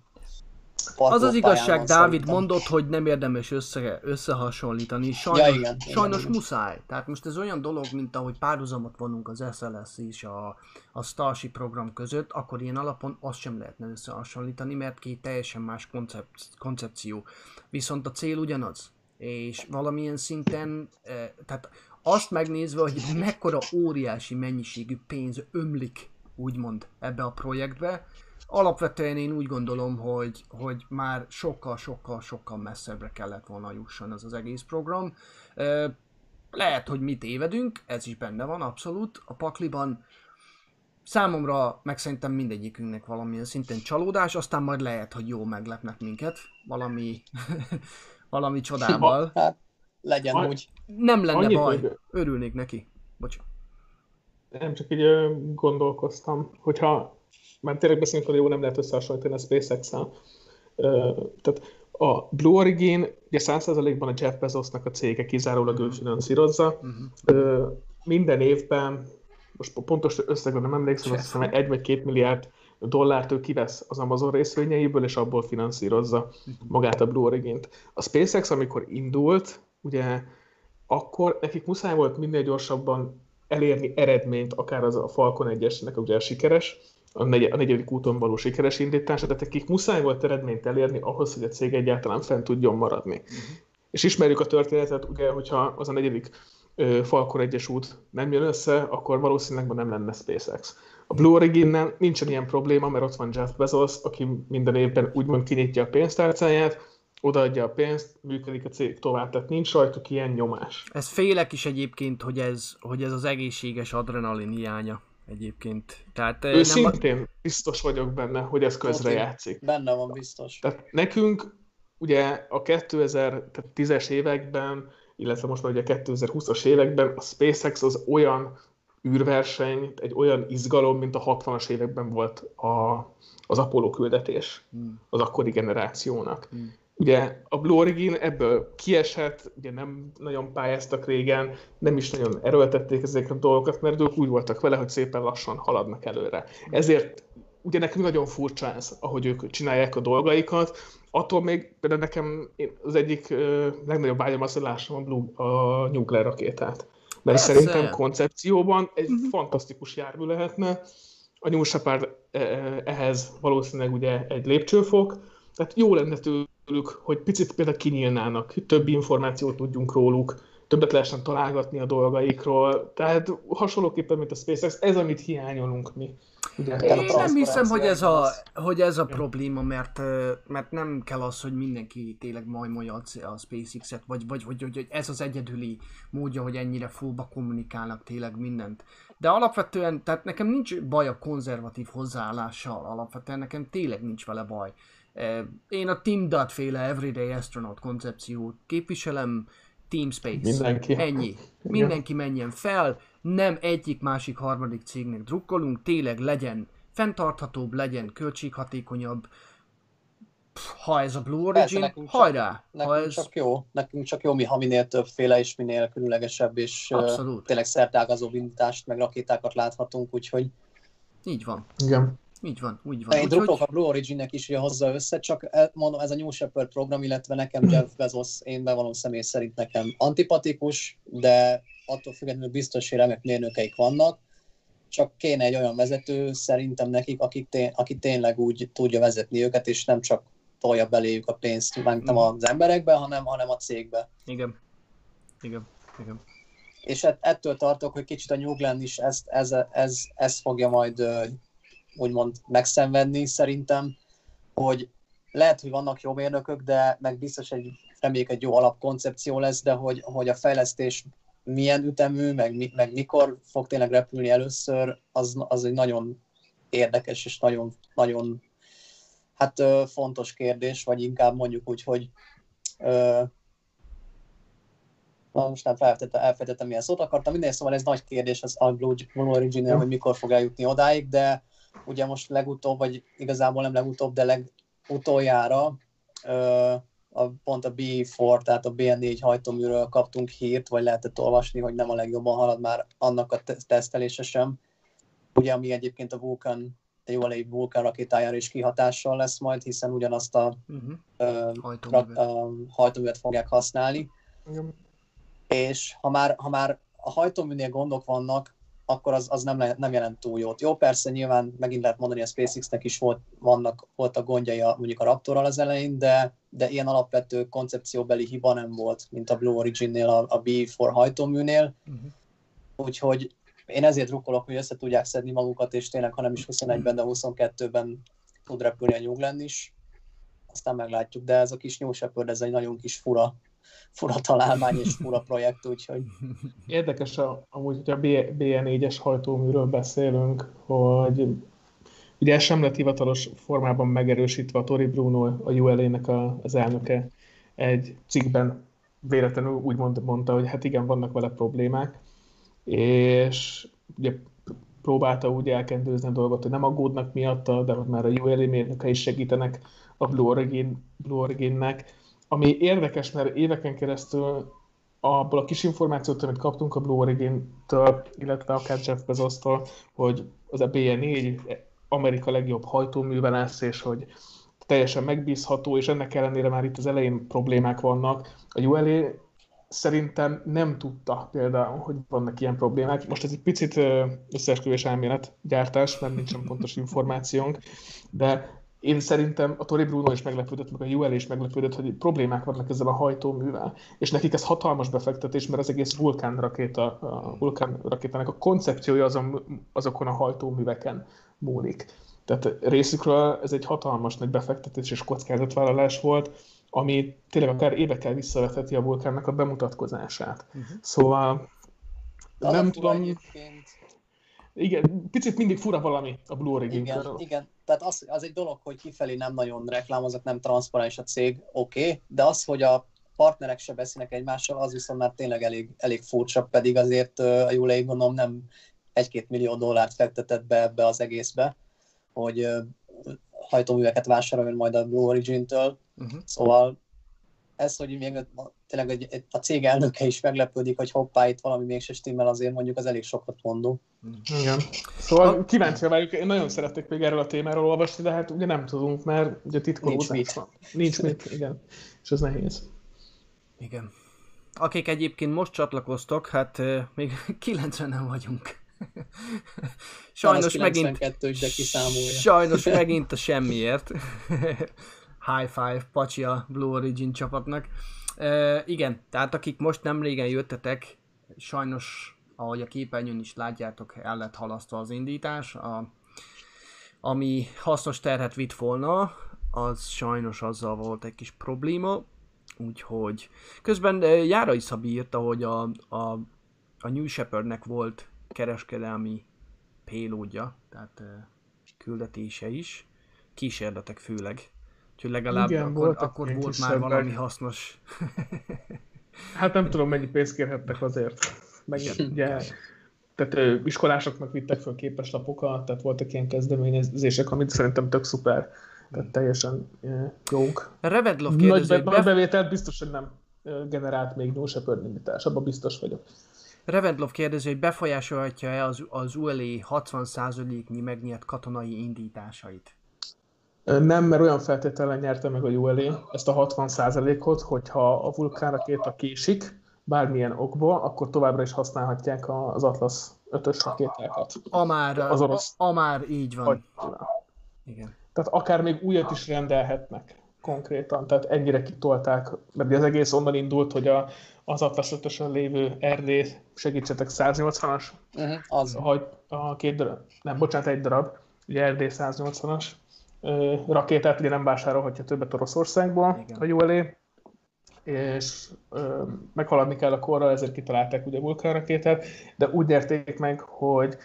az az igazság, Dávid mondott, hogy nem érdemes össze, összehasonlítani. Sajnos, ja, igen, sajnos igen, muszáj. Tehát most ez olyan dolog, mint ahogy párhuzamot vonunk az SLS és a, a Starship program között, akkor ilyen alapon azt sem lehetne összehasonlítani, mert két teljesen más koncept, koncepció. Viszont a cél ugyanaz. És valamilyen szinten, eh, tehát azt megnézve, hogy mekkora óriási mennyiségű pénz ömlik, úgymond, ebbe a projektbe, alapvetően én úgy gondolom, hogy, hogy már sokkal, sokkal, sokkal messzebbre kellett volna jusson ez az egész program. Lehet, hogy mit évedünk, ez is benne van abszolút a pakliban. Számomra, meg szerintem mindegyikünknek valamilyen szinten csalódás, aztán majd lehet, hogy jó meglepnek minket valami, valami csodával. Hát, legyen Aj, úgy. Nem lenne Annyit baj, hogy... örülnék neki. Bocs. Nem, csak így gondolkoztam, hogyha már tényleg beszélünk, hogy jó, nem lehet összehasonlítani a SpaceX-el. Tehát a Blue Origin ugye 100%-ban a Jeff Bezosnak a cége kizárólag ő finanszírozza. Uh-huh. Minden évben, most pontos összegre nem emlékszem, azt hiszem egy vagy két milliárd dollárt ő kivesz az Amazon részvényeiből, és abból finanszírozza magát a Blue Origin-t. A SpaceX, amikor indult, ugye akkor nekik muszáj volt minél gyorsabban elérni eredményt, akár az a Falcon 1-esnek ugye sikeres, a, negy- a negyedik úton való sikeres indítása, tehát nekik muszáj volt eredményt elérni ahhoz, hogy a cég egyáltalán fent tudjon maradni. Uh-huh. És ismerjük a történetet, ugye, hogyha az a negyedik Falcon 1-es út nem jön össze, akkor valószínűleg nem lenne SpaceX. A Blue Origin-nel nincsen ilyen probléma, mert ott van Jeff Bezos, aki minden évben úgymond kinyitja a pénztárcáját, odaadja a pénzt, működik a cég tovább, tehát nincs rajtuk ilyen nyomás. Ez félek is egyébként, hogy ez, hogy ez az egészséges adrenalin hiánya egyébként. Tehát, ő nem szintén a... biztos vagyok benne, hogy ez közre játszik. Benne van biztos. Tehát nekünk ugye a 2010-es években, illetve most már ugye a 2020-as években a SpaceX az olyan űrverseny, egy olyan izgalom, mint a 60-as években volt a, az Apollo küldetés hmm. az akkori generációnak. Hmm. Ugye a Blue Origin ebből kiesett, ugye nem nagyon pályáztak régen, nem is nagyon erőltették ezeket a dolgokat, mert ők úgy voltak vele, hogy szépen lassan haladnak előre. Ezért ugye nekünk nagyon furcsa ez, ahogy ők csinálják a dolgaikat. Attól még például nekem az egyik uh, legnagyobb vágyam az, hogy lássam a, Blue, a Nuclear rakétát. Mert Persze. szerintem koncepcióban egy uh-huh. fantasztikus jármű lehetne. A New Shepard ehhez valószínűleg ugye egy lépcsőfok, tehát jó lenne tőle tőlük, hogy picit például kinyílnának, több információt tudjunk róluk, többet lehessen találgatni a dolgaikról. Tehát hasonlóképpen, mint a SpaceX, ez, amit hiányolunk mi. Ugye, Én nem hiszem, hogy ez a, hogy ez a probléma, mert, mert nem kell az, hogy mindenki tényleg majmolja a SpaceX-et, vagy, vagy vagy hogy ez az egyedüli módja, hogy ennyire fullba kommunikálnak tényleg mindent. De alapvetően, tehát nekem nincs baj a konzervatív hozzáállással, alapvetően nekem tényleg nincs vele baj. Én a Team Dot féle Everyday Astronaut koncepciót képviselem, Team Space. Mindenki. Ennyi. Mindenki menjen fel, nem egyik, másik, harmadik cégnek drukkolunk, tényleg legyen fenntarthatóbb, legyen költséghatékonyabb, ha ez a Blue Origin, Persze, nekünk hajrá! Csak, nekünk ha ez... csak jó, nekünk csak jó, mi, ha minél többféle és minél különlegesebb és Abszolút. Uh, tényleg szertágazó indítást, meg rakétákat láthatunk, úgyhogy így van. Igen. Így van, úgy van. Én drukkolok a Blue Origin-nek is, hogy hozza össze, csak e, mondom, ez a New Shepard program, illetve nekem Jeff Bezos, én bevallom személy szerint nekem antipatikus, de attól függetlenül biztos, hogy remek mérnökeik vannak, csak kéne egy olyan vezető szerintem nekik, aki, té- aki tényleg úgy tudja vezetni őket, és nem csak tolja beléjük a pénzt, nem mm. az emberekbe, hanem, hanem a cégbe. Igen. Igen. Igen. És ettől tartok, hogy kicsit a New Glenn is ezt, ez, ez, ez fogja majd úgymond megszenvedni szerintem, hogy lehet, hogy vannak jó mérnökök, de meg biztos egy, reméljük egy jó alapkoncepció lesz, de hogy, hogy a fejlesztés milyen ütemű, meg, meg mikor fog tényleg repülni először, az, az egy nagyon érdekes és nagyon, nagyon hát fontos kérdés, vagy inkább mondjuk úgy, hogy Na, most nem elfelejtettem, milyen szót akartam. Minden szóval ez nagy kérdés az a Blue Origin, hogy mikor fog eljutni odáig, de ugye most legutóbb, vagy igazából nem legutóbb, de legutoljára a, pont a B4, tehát a BN4 hajtóműről kaptunk hírt, vagy lehetett olvasni, hogy nem a legjobban halad már annak a tesztelése sem. Ugye, ami egyébként a Vulkan, a jó elég Vulkan rakétájára is kihatással lesz majd, hiszen ugyanazt a, uh-huh. uh, hajtóművet. a hajtóművet fogják használni. Uh-huh. És ha már, ha már a hajtóműnél gondok vannak, akkor az, az nem, le, nem jelent túl jót. Jó, persze nyilván megint lehet mondani, a SpaceX-nek is volt, vannak, voltak gondjai a, mondjuk a Raptorral az elején, de, de ilyen alapvető koncepcióbeli hiba nem volt, mint a Blue Origin-nél, a, a B4 hajtóműnél. Uh-huh. Úgyhogy én ezért rukkolok, hogy össze tudják szedni magukat, és tényleg, ha nem is 21-ben, de 22-ben tud repülni a New Glenn is. Aztán meglátjuk, de ez a kis New Shepard, ez egy nagyon kis fura fura találmány és fura projekt, úgyhogy... Érdekes a, amúgy, hogy a BN4-es hajtóműről beszélünk, hogy ugye sem lett hivatalos formában megerősítve a Tori Bruno, a ULA-nek a, az elnöke egy cikkben véletlenül úgy mondta, hogy hát igen, vannak vele problémák, és ugye próbálta úgy elkendőzni a dolgot, hogy nem aggódnak miatta, de már a ULA mérnöke is segítenek a Blue, Origin, Blue Origin-nek, ami érdekes, mert éveken keresztül abból a kis információt, amit kaptunk a Blue Origin-től, illetve akár Jeff Bezos-tól, hogy az a BN4 Amerika legjobb hajtóműve lesz, és hogy teljesen megbízható, és ennek ellenére már itt az elején problémák vannak. A ULA szerintem nem tudta például, hogy vannak ilyen problémák. Most ez egy picit összeesküvés elmélet gyártás, mert nincsen pontos információnk, de én szerintem a Tori Bruno is meglepődött, meg a UL is meglepődött, hogy problémák vannak ezzel a hajtóművel. És nekik ez hatalmas befektetés, mert az egész vulkán rakéta, a vulkán rakétának a koncepciója azon, azokon a hajtóműveken múlik. Tehát részükről ez egy hatalmas nagy befektetés és kockázatvállalás volt, ami tényleg akár évekkel visszavetheti a vulkánnak a bemutatkozását. Uh-huh. Szóval nem tudom... Egyébként igen, picit mindig fura valami a Blue Origin Igen, körül. igen. Tehát az, az egy dolog, hogy kifelé nem nagyon reklámozok, nem transzparens a cég, oké, okay, de az, hogy a partnerek se beszélnek egymással, az viszont már tényleg elég, elég furcsa, pedig azért a jól gondolom nem egy-két millió dollárt fektetett be ebbe az egészbe, hogy hajtóműveket vásároljon majd a Blue Origin-től. Uh-huh. Szóval ez, hogy még tényleg egy, a cég elnöke is meglepődik, hogy hoppá, itt valami mégse stimmel, azért mondjuk az elég sokat mondó. Igen. Szóval kíváncsi várjuk, én nagyon szeretnék még erről a témáról olvasni, de hát ugye nem tudunk, mert ugye titkolózás Nincs van. Nincs mit, igen. És ez nehéz. Igen. Akik egyébként most csatlakoztok, hát még 90-en vagyunk. sajnos megint, de sajnos megint a semmiért. High five, pacsi a Blue Origin csapatnak. Uh, igen, tehát akik most nem régen jöttetek, sajnos, ahogy a képernyőn is látjátok, el lett halasztva az indítás. A, ami hasznos terhet vitt volna, az sajnos azzal volt egy kis probléma, úgyhogy közben Járai Szabi írta, hogy a, a, a New Shepardnek volt kereskedelmi pélódja, tehát küldetése is, kísérletek főleg Úgyhogy legalább Igen, akkor, akkor volt már valami hasznos. hát nem tudom, mennyi pénzt kérhettek azért. Meg ugye, tehát iskolásoknak vittek fel képeslapokat, tehát voltak ilyen kezdeményezések, amit szerintem tök szuper. Tehát teljesen jók. Revedlov kérdezi, Nagy, be, nagy bevételt biztos, hogy nem generált még No Shepard indítás, abban biztos vagyok. Revendlov kérdezi, hogy befolyásolhatja-e az, az ULA 60%-nyi megnyert katonai indításait? Nem, mert olyan feltételen nyerte meg a ULA ezt a 60%-ot, hogyha a vulkánrakéta késik, bármilyen okból, akkor továbbra is használhatják az Atlas 5-ös rakétákat. A már, az orosz. A, a már így van. Igen. Tehát akár még újat is rendelhetnek konkrétan, tehát ennyire kitolták, mert az egész onnan indult, hogy a, az Atlas 5 lévő RD, segítsetek, 180-as, uh-huh, az. Hogy a két darab, nem, bocsánat, egy darab, ugye RD 180-as rakétát ugye nem vásárolhatja többet Oroszországból Igen. a ULA, és ö, meghaladni kell a korra, ezért kitalálták ugye vulkánrakétát, de úgy érték meg, hogy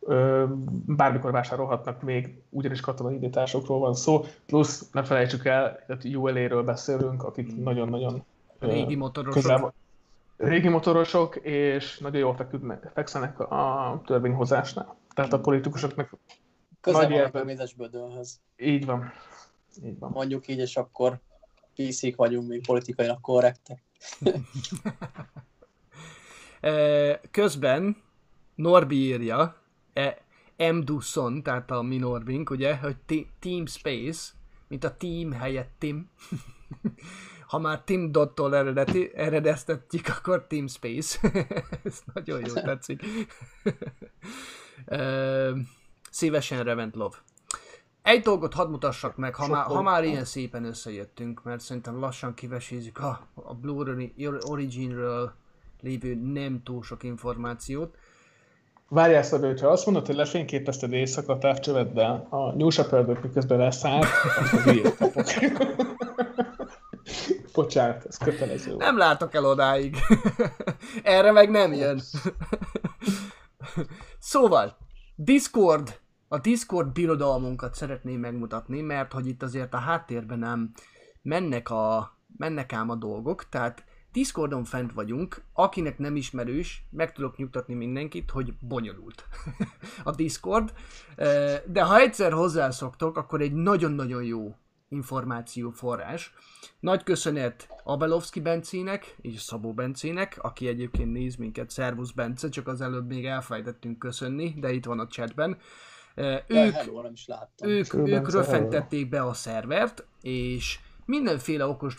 ö, bármikor vásárolhatnak még, ugyanis katonai indításokról van szó, plusz ne felejtsük el, hogy ULA-ről beszélünk, akik hmm. nagyon-nagyon régi motorosok. Közel, régi motorosok, és nagyon jól feküdnek, fekszenek a törvényhozásnál. Tehát a politikusoknak Közel nagy van a mézesbödőhöz. Így van. Így van. Mondjuk így, és akkor pc vagyunk, még politikailag korrektek. Közben Norbi írja, e, M. Dusson, tehát a mi Norbink, ugye, hogy Team Space, mint a Team helyett Tim. ha már Tim Dottól eredeti, eredeztetjük, akkor Team Space. Ez nagyon jó tetszik. Szívesen Reventlov. Egy dolgot hadd mutassak meg, ha, már, ha már ilyen szépen összejöttünk, mert szerintem lassan kivesézzük a, a Blue Originről lévő nem túl sok információt. Várjál Szabé, hogyha azt mondod, hogy lefényképezted éjszaka távcsöveddel a Shepherdök miközben leszállt, akkor kapok. Bocsánat, ez kötelező. Nem látok el odáig. Erre meg nem jön. szóval, Discord a Discord birodalmunkat szeretném megmutatni, mert hogy itt azért a háttérben nem mennek, a, mennek ám a dolgok, tehát Discordon fent vagyunk, akinek nem ismerős, meg tudok nyugtatni mindenkit, hogy bonyolult a Discord, de ha egyszer hozzászoktok, akkor egy nagyon-nagyon jó információforrás. Nagy köszönet Abelovski Bencének és Szabó Bencének, aki egyébként néz minket, Szervusz Bence, csak az előbb még elfelejtettünk köszönni, de itt van a chatben. Ők, hello, nem is láttam. ők, ők röfentették be a szervert, és mindenféle okos,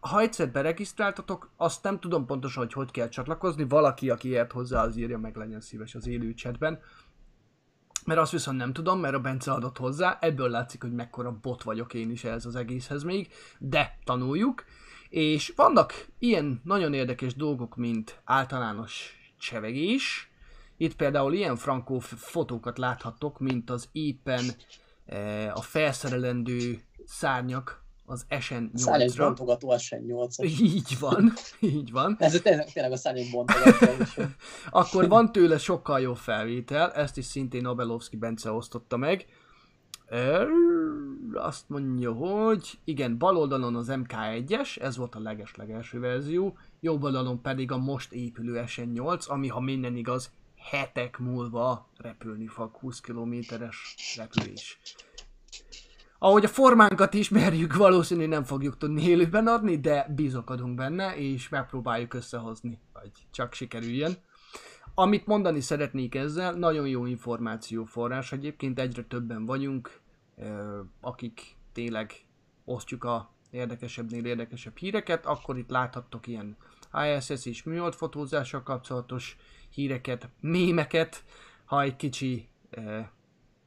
ha egyszer beregisztráltatok, azt nem tudom pontosan, hogy hogy kell csatlakozni, valaki, aki ért hozzá, az írja meg, legyen szíves az élő chatben. Mert azt viszont nem tudom, mert a Bence adott hozzá, ebből látszik, hogy mekkora bot vagyok én is ez az egészhez még, de tanuljuk. És vannak ilyen nagyon érdekes dolgok, mint általános csevegés, itt például ilyen frankó fotókat láthattok, mint az éppen e, a felszerelendő szárnyak az SN8-ra. Szárnyak bontogató SN8. Így van, így van. Ez tényleg, tényleg a szárnyak bontogató. Akkor van tőle sokkal jobb felvétel, ezt is szintén Nobelovski Bence osztotta meg. Azt mondja, hogy igen, bal oldalon az MK1-es, ez volt a leges-legelső verzió, jobb oldalon pedig a most épülő SN8, ami ha minden igaz, hetek múlva repülni fog 20 kilométeres repülés. Ahogy a formánkat ismerjük, valószínűleg nem fogjuk tudni élőben adni, de bizokodunk benne, és megpróbáljuk összehozni, hogy csak sikerüljön. Amit mondani szeretnék ezzel, nagyon jó információforrás, egyébként egyre többen vagyunk, akik tényleg osztjuk a érdekesebbnél érdekesebb híreket, akkor itt láthattok ilyen ISS és műhold fotózással kapcsolatos híreket, mémeket, ha egy kicsi eh,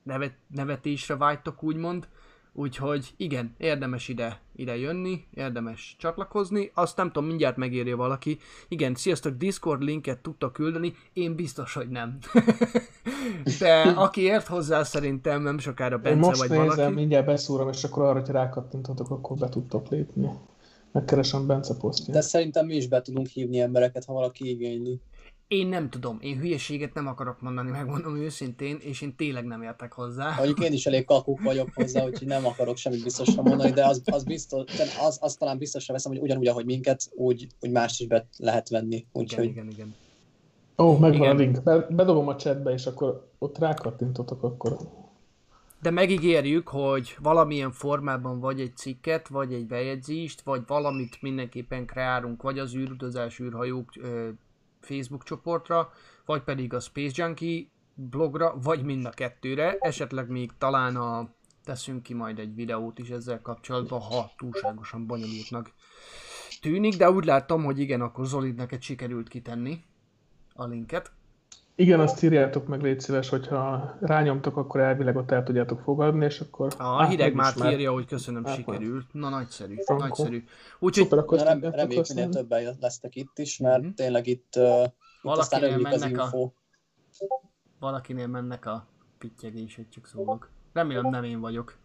nevet, nevetésre vágytok, úgymond. Úgyhogy igen, érdemes ide, ide jönni, érdemes csatlakozni, azt nem tudom, mindjárt megírja valaki. Igen, sziasztok, Discord linket tudta küldeni, én biztos, hogy nem. De aki ért hozzá, szerintem nem sokára Bence most vagy nézem, valaki. mindjárt beszúrom, és akkor arra, hogy rákattintotok, akkor be tudtok lépni. Megkeresem Bence posztját. De szerintem mi is be tudunk hívni embereket, ha valaki igényli. Én nem tudom, én hülyeséget nem akarok mondani, megmondom őszintén, és én tényleg nem értek hozzá. Mondjuk én is elég kakuk vagyok hozzá, úgyhogy nem akarok semmit biztosra mondani, de az, az, biztos, az, az talán biztosra veszem, hogy ugyanúgy, ahogy minket, úgy, úgy más is be lehet venni. Úgyhogy... Igen, igen, igen. Ó, megvan igen. a link. Be, bedobom a chatbe, és akkor ott rákattintotok, akkor... De megígérjük, hogy valamilyen formában vagy egy cikket, vagy egy bejegyzést, vagy valamit mindenképpen kreálunk, vagy az űrutazás űrhajók Facebook csoportra, vagy pedig a Space Junkie blogra, vagy mind a kettőre. Esetleg még talán a, teszünk ki majd egy videót is ezzel kapcsolatban, ha túlságosan bonyolultnak tűnik, de úgy láttam, hogy igen, akkor Zolid neked sikerült kitenni a linket. Igen, azt írjátok meg, légy szíves, hogyha rányomtok, akkor elvileg ott el tudjátok fogadni, és akkor... A hideg már írja, hogy köszönöm, hát, sikerült. Na, nagyszerű, Franco. nagyszerű. Úgyhogy Szuper, akkor rem, reméljük, minél többen lesztek itt is, mert mm-hmm. tényleg itt, uh, itt aztán az info. A, valakinél mennek a pittyegések, csak szólok. Remélem nem én vagyok.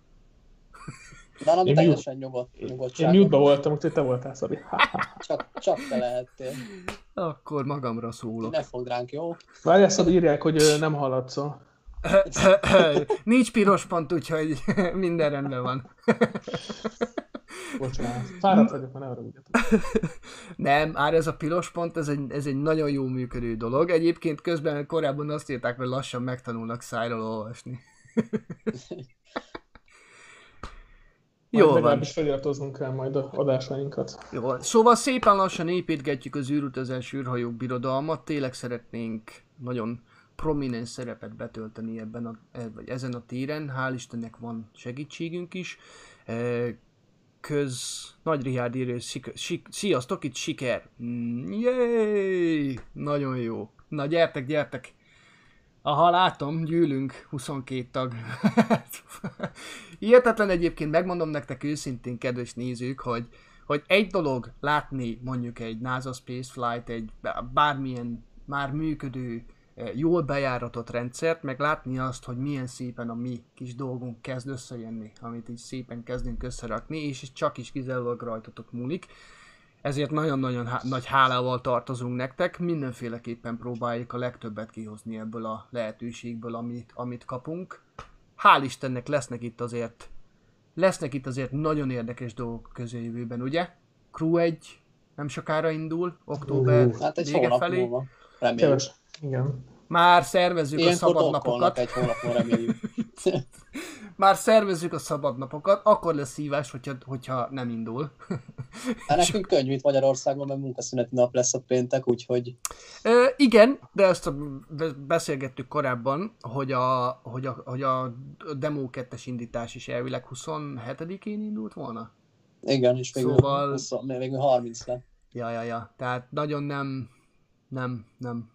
Nálam teljesen nyugodt, nyugodtság. Én mute voltam, úgyhogy te voltál, Szabi. csak, csak te lehettél. Akkor magamra szólok. Ne fogd ránk, jó? Várjál, Szabi, írják, hogy nem haladszol. Nincs piros pont, úgyhogy minden rendben van. Bocsánat, fáradt vagyok, mert ne arra Nem, már ez a piros pont, ez egy, ez egy nagyon jó működő dolog. Egyébként közben korábban azt írták, hogy lassan megtanulnak szájról olvasni. Jó legalábbis feliratoznunk kell majd a adásainkat. Jó, szóval szépen lassan építgetjük az űrutazás űrhajók birodalmat, tényleg szeretnénk nagyon prominens szerepet betölteni ebben a, e, vagy ezen a téren, hál' Istennek van segítségünk is. E, köz Nagy Rihárd írja, sziasztok, itt siker! Mm, Jéj! Nagyon jó! Na gyertek, gyertek! Aha, látom, gyűlünk, 22 tag. Hihetetlen egyébként, megmondom nektek őszintén, kedves nézők, hogy, hogy egy dolog látni mondjuk egy NASA Space Flight, egy bármilyen már működő, eh, jól bejáratott rendszert, meg látni azt, hogy milyen szépen a mi kis dolgunk kezd összejönni, amit így szépen kezdünk összerakni, és csak is kizárólag rajtatok múlik ezért nagyon-nagyon há- nagy hálával tartozunk nektek, mindenféleképpen próbáljuk a legtöbbet kihozni ebből a lehetőségből, amit, amit kapunk. Hál' Istennek lesznek itt azért lesznek itt azért nagyon érdekes dolgok közeljövőben, ugye? Crew 1 nem sokára indul, október uh, hát egy vége felé. Múlva. Reméljük. Igen. Már szervezzük Ilyen a szabadnapokat. egy hónapon reméljük. Már szervezzük a szabadnapokat, akkor lesz szívás, hogyha, hogyha nem indul. Hát nekünk könnyű itt Magyarországon, mert munkaszüneti nap lesz a péntek, úgyhogy... E, igen, de ezt a, beszélgettük korábban, hogy a, hogy a, hogy a Demo 2-es indítás is elvileg 27-én indult volna. Igen, és végül, szóval... 20, végül 30 le. Ja, ja, ja. Tehát nagyon nem, nem, nem,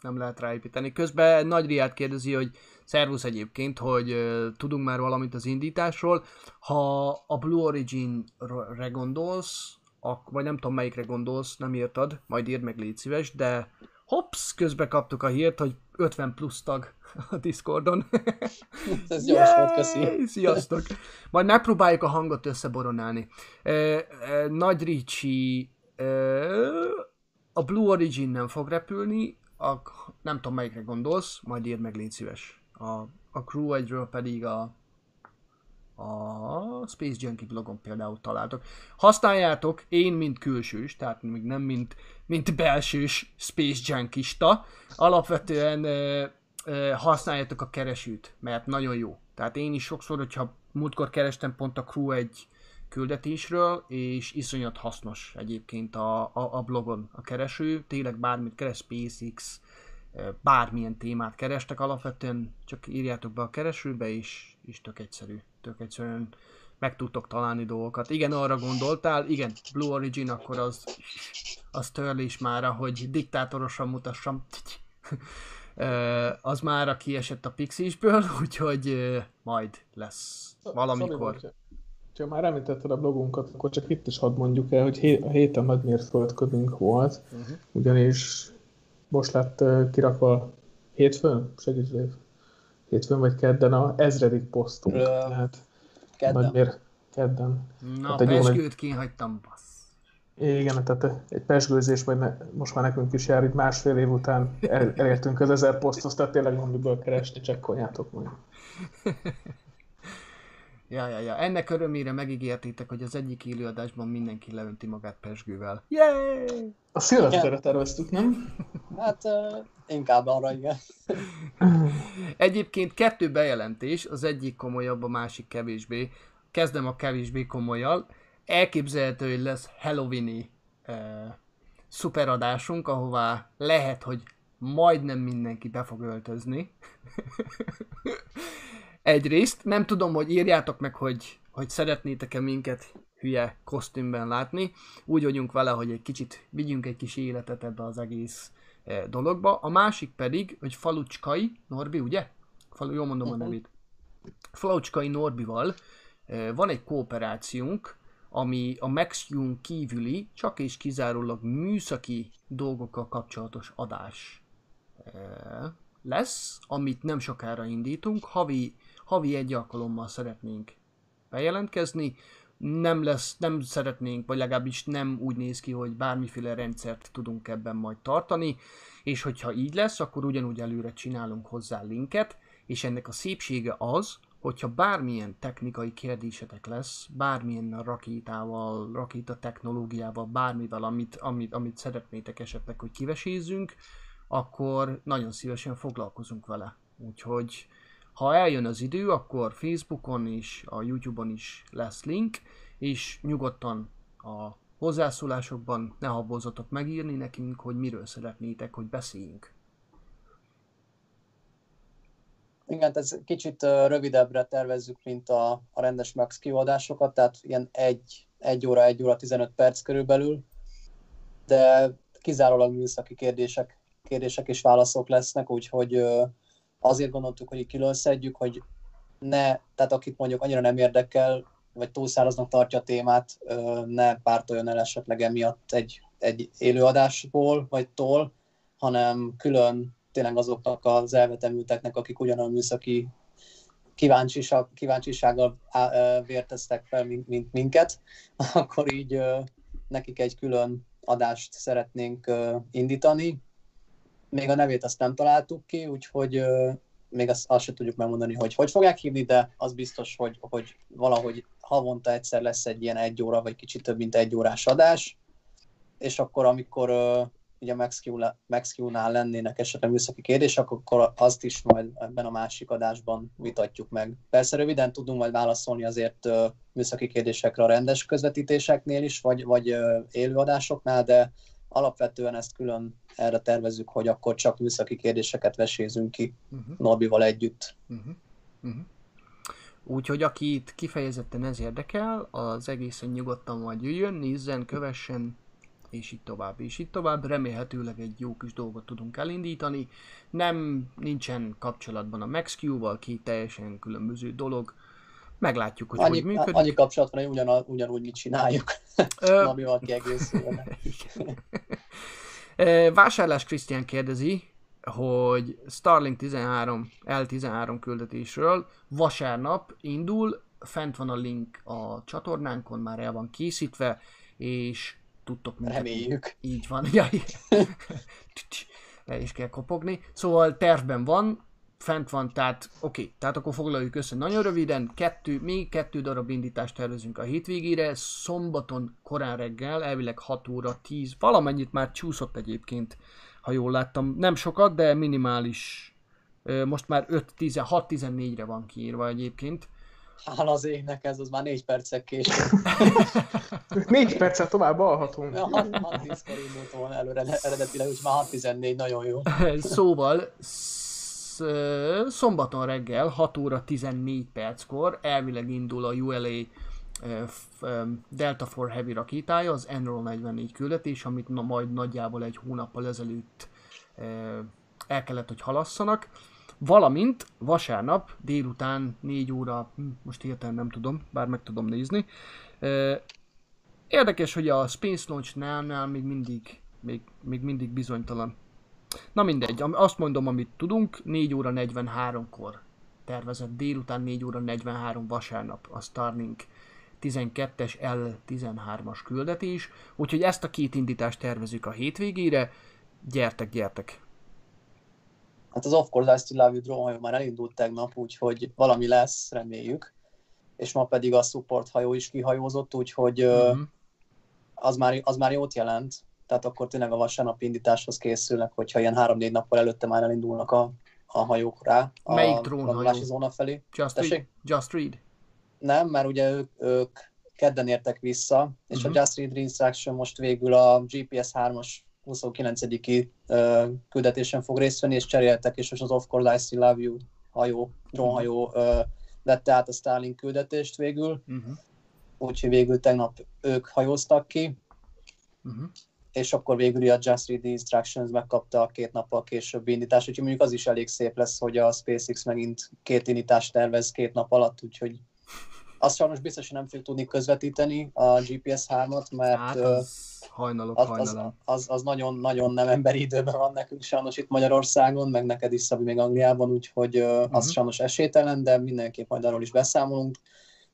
nem lehet ráépíteni. Közben Nagy Riát kérdezi, hogy szervusz egyébként, hogy uh, tudunk már valamit az indításról. Ha a Blue Origin-re gondolsz, ak- vagy nem tudom melyikre gondolsz, nem írtad, majd írd meg légy szíves, de hops, közbe kaptuk a hírt, hogy 50 plusz tag a Discordon. Ez gyors volt, köszi. Sziasztok! Majd megpróbáljuk a hangot összeboronálni. Nagy Ricsi a Blue Origin nem fog repülni, a, nem tudom melyikre gondolsz, majd írd meg légy szíves. A, a Crew egyről pedig a, a Space Junkie blogon például találtok. Használjátok, én mint külsős, tehát még nem mint, mint belsős Space Junkista, alapvetően ö, ö, használjátok a keresőt, mert nagyon jó. Tehát én is sokszor, hogyha múltkor kerestem pont a Crew egy küldetésről, és iszonyat hasznos egyébként a, a, a blogon a kereső, tényleg bármit keres, SpaceX, bármilyen témát kerestek, alapvetően csak írjátok be a keresőbe, és, és tök egyszerű, tök egyszerűen meg tudtok találni dolgokat. Igen, arra gondoltál, igen, Blue Origin, akkor az, az törlés már, hogy diktátorosan mutassam. az már kiesett a Pixisből, úgyhogy majd lesz valamikor. Ha már említetted a blogunkat, akkor csak itt is hadd mondjuk el, hogy hé- a héten nagy mérföldködünk volt, uh-huh. ugyanis most lett kirakva hétfőn, segíts Lév, hétfőn vagy kedden a ezredik posztunk. Ö, tehát kedden. Nagy mér, kedden. Na, hát pesgőt kínhagytam, bassz. Igen, tehát egy pesgőzés majd ne, most már nekünk is jár, itt másfél év után el, elértünk az ezer poszthoz, tehát tényleg van miből keresni, csekkoljátok majd. Ja, ja, ja. Ennek örömére megígértétek, hogy az egyik élőadásban mindenki leönti magát pesgővel. Yay! A szilveszterre terveztük, nem? Hát uh, inkább arra, igen. Egyébként kettő bejelentés, az egyik komolyabb, a másik kevésbé. Kezdem a kevésbé komolyal. Elképzelhető, hogy lesz Halloweeni uh, szuperadásunk, ahová lehet, hogy majdnem mindenki be fog öltözni. Egyrészt, nem tudom, hogy írjátok meg, hogy, hogy szeretnétek-e minket hülye kosztümben látni. Úgy vagyunk vele, hogy egy kicsit vigyünk egy kis életet ebbe az egész eh, dologba. A másik pedig, hogy Falucskai, Norbi, ugye? Falu, jól mondom uh-huh. a nevét. Falucskai Norbival eh, van egy kooperációnk, ami a Maxium kívüli, csak és kizárólag műszaki dolgokkal kapcsolatos adás eh, lesz, amit nem sokára indítunk. Havi, havi egy alkalommal szeretnénk bejelentkezni. Nem lesz, nem szeretnénk, vagy legalábbis nem úgy néz ki, hogy bármiféle rendszert tudunk ebben majd tartani, és hogyha így lesz, akkor ugyanúgy előre csinálunk hozzá linket, és ennek a szépsége az, hogyha bármilyen technikai kérdésetek lesz, bármilyen rakétával, rakéta technológiával, bármivel, amit, amit, amit szeretnétek esetleg, hogy kivesézzünk, akkor nagyon szívesen foglalkozunk vele. Úgyhogy ha eljön az idő, akkor Facebookon is, a YouTube-on is lesz link, és nyugodtan a hozzászólásokban ne habozzatok megírni nekünk, hogy miről szeretnétek, hogy beszéljünk. Igen, ez kicsit rövidebbre tervezzük, mint a, a rendes Max kiadásokat, tehát ilyen 1, 1 óra, 1 óra 15 perc körülbelül, de kizárólag műszaki kérdések, kérdések és válaszok lesznek, úgyhogy azért gondoltuk, hogy külön szedjük, hogy ne, tehát akit mondjuk annyira nem érdekel, vagy túlszáraznak tartja a témát, ne pártoljon el esetleg emiatt egy, egy élőadásból, vagy tól, hanem külön tényleg azoknak az elvetemülteknek, akik ugyanolyan műszaki kíváncsiság, kíváncsisággal vérteztek fel, mint minket, akkor így nekik egy külön adást szeretnénk indítani. Még a nevét azt nem találtuk ki, úgyhogy még azt, azt sem tudjuk megmondani, hogy hogy fogják hívni, de az biztos, hogy, hogy valahogy havonta egyszer lesz egy ilyen egy óra, vagy kicsit több, mint egy órás adás, és akkor, amikor ugye MaxQ-nál lennének esetleg műszaki kérdések, akkor azt is majd ebben a másik adásban vitatjuk meg. Persze röviden tudunk majd válaszolni azért műszaki kérdésekre a rendes közvetítéseknél is, vagy, vagy élőadásoknál, de alapvetően ezt külön erre tervezzük, hogy akkor csak műszaki kérdéseket vesézünk ki uh-huh. Norbival együtt. Uh-huh. Uh-huh. Úgyhogy aki itt kifejezetten ez érdekel, az egészen nyugodtan majd jöjjön, nézzen, kövessen, és így tovább, és így tovább. Remélhetőleg egy jó kis dolgot tudunk elindítani. Nem, nincsen kapcsolatban a MaxQ-val, két teljesen különböző dolog. Meglátjuk, hogy annyi, hogy működik. Annyi kapcsolat van, hogy ugyan, ugyanúgy mit csináljuk, Ö... amivel kiegészülne. Vásárlás Krisztián kérdezi, hogy Starlink 13, L13 küldetésről vasárnap indul, fent van a link a csatornánkon, már el van készítve, és tudtok minket. Reméljük. Így van. Ja, le is kell kopogni. Szóval tervben van, fent van, tehát oké, okay, tehát akkor foglaljuk össze nagyon röviden, kettő, még kettő darab indítást tervezünk a hétvégére, szombaton korán reggel, elvileg 6 óra 10, valamennyit már csúszott egyébként, ha jól láttam, nem sokat, de minimális, most már 5-6-14-re van kiírva egyébként, Hála az égnek, ez az már négy percek később. négy percet tovább alhatunk. 6-10-kor indult volna előre eredetileg, úgyhogy már 6-14, nagyon jó. Szóval szombaton reggel 6 óra 14 perckor elvileg indul a ULA Delta for Heavy rakétája, az Enroll 44 küldetés, amit na, majd nagyjából egy hónappal ezelőtt el kellett, hogy halasszanak. Valamint vasárnap délután 4 óra, hm, most hirtelen nem tudom, bár meg tudom nézni. Érdekes, hogy a Space Launch-nál még mindig, még, még mindig bizonytalan. Na mindegy, azt mondom, amit tudunk, 4 óra 43-kor tervezett délután 4 óra 43 vasárnap a Starlink 12-es L13-as küldetés, úgyhogy ezt a két indítást tervezük a hétvégére. Gyertek, gyertek! Hát az Of Course I Still Love You drone már elindult tegnap, úgyhogy valami lesz, reméljük. És ma pedig a support hajó is kihajózott, úgyhogy mm-hmm. az, már, az már jót jelent. Tehát akkor tényleg a vasárnap indításhoz készülnek, hogyha ilyen három-négy nappal előtte már elindulnak a, a hajók rá. A Melyik drónhajó? zóna felé. Just Read? Just Read? Nem, mert ugye ők, ők kedden értek vissza, és uh-huh. a Just Read Instruction most végül a GPS 3-as 29. Uh, küldetésen fog részt venni, és cseréltek, és most az Of Course I Still Love You hajó, drónhajó uh, vette át a Starlink küldetést végül, uh-huh. úgyhogy végül tegnap ők hajóztak ki, uh-huh. És akkor végül a Just Read the Instructions megkapta a két nappal későbbi indítást, úgyhogy mondjuk az is elég szép lesz, hogy a SpaceX megint két indítást tervez két nap alatt, úgyhogy azt sajnos biztos, hogy nem fog tudni közvetíteni a GPS 3-at, mert hát az, hajnalok, az, az, az, az, nagyon, nagyon nem emberi időben van nekünk sajnos itt Magyarországon, meg neked is Szabi még Angliában, úgyhogy uh-huh. az mhm. sajnos esélytelen, de mindenképp majd arról is beszámolunk.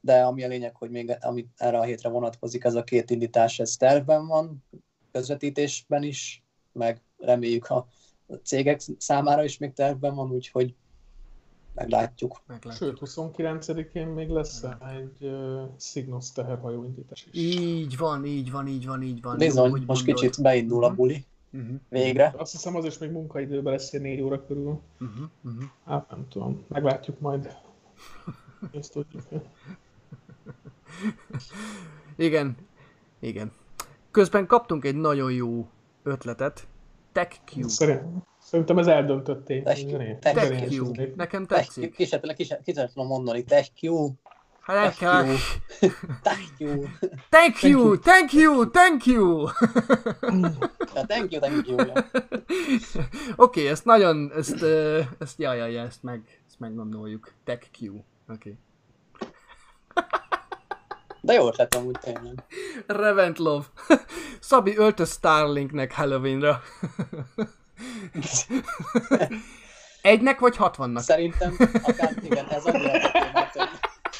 De ami a lényeg, hogy még ami erre a hétre vonatkozik, ez a két indítás, ez tervben van, közvetítésben is, meg reméljük a cégek számára is még tervben van, úgyhogy meglátjuk. meglátjuk. Sőt, 29-én még lesz egy uh, Cygnus teherhajó indítás is. Így van, így van, így van, így van. Bizony, Jó, most mondod. kicsit beindul a buli. Uh-huh. Végre. Azt hiszem az is még munkaidőben lesz 4 óra körül. Uh-huh. Uh-huh. Hát nem tudom, meglátjuk majd. Ezt tudjuk. igen, igen. Közben kaptunk egy nagyon jó ötletet. TechQ. Szerint, Szerintem ez eldöntött tény. Tech Q. Nekem tetszik. Ki sem tudom mondani. Tech Q. Hát el kell. Thank you. Thank you, thank you, thank you. thank you, thank you. Oké, ezt nagyon, ezt, ezt, jaj, jaj, ezt meg, ezt megmondoljuk. Tech Q. Oké. Okay. De jó ötlet amúgy tényleg. Reventlov. Szabi öltöz Starlinknek Halloweenra. Egynek vagy hatvannak? Szerintem akár igen, ez annyira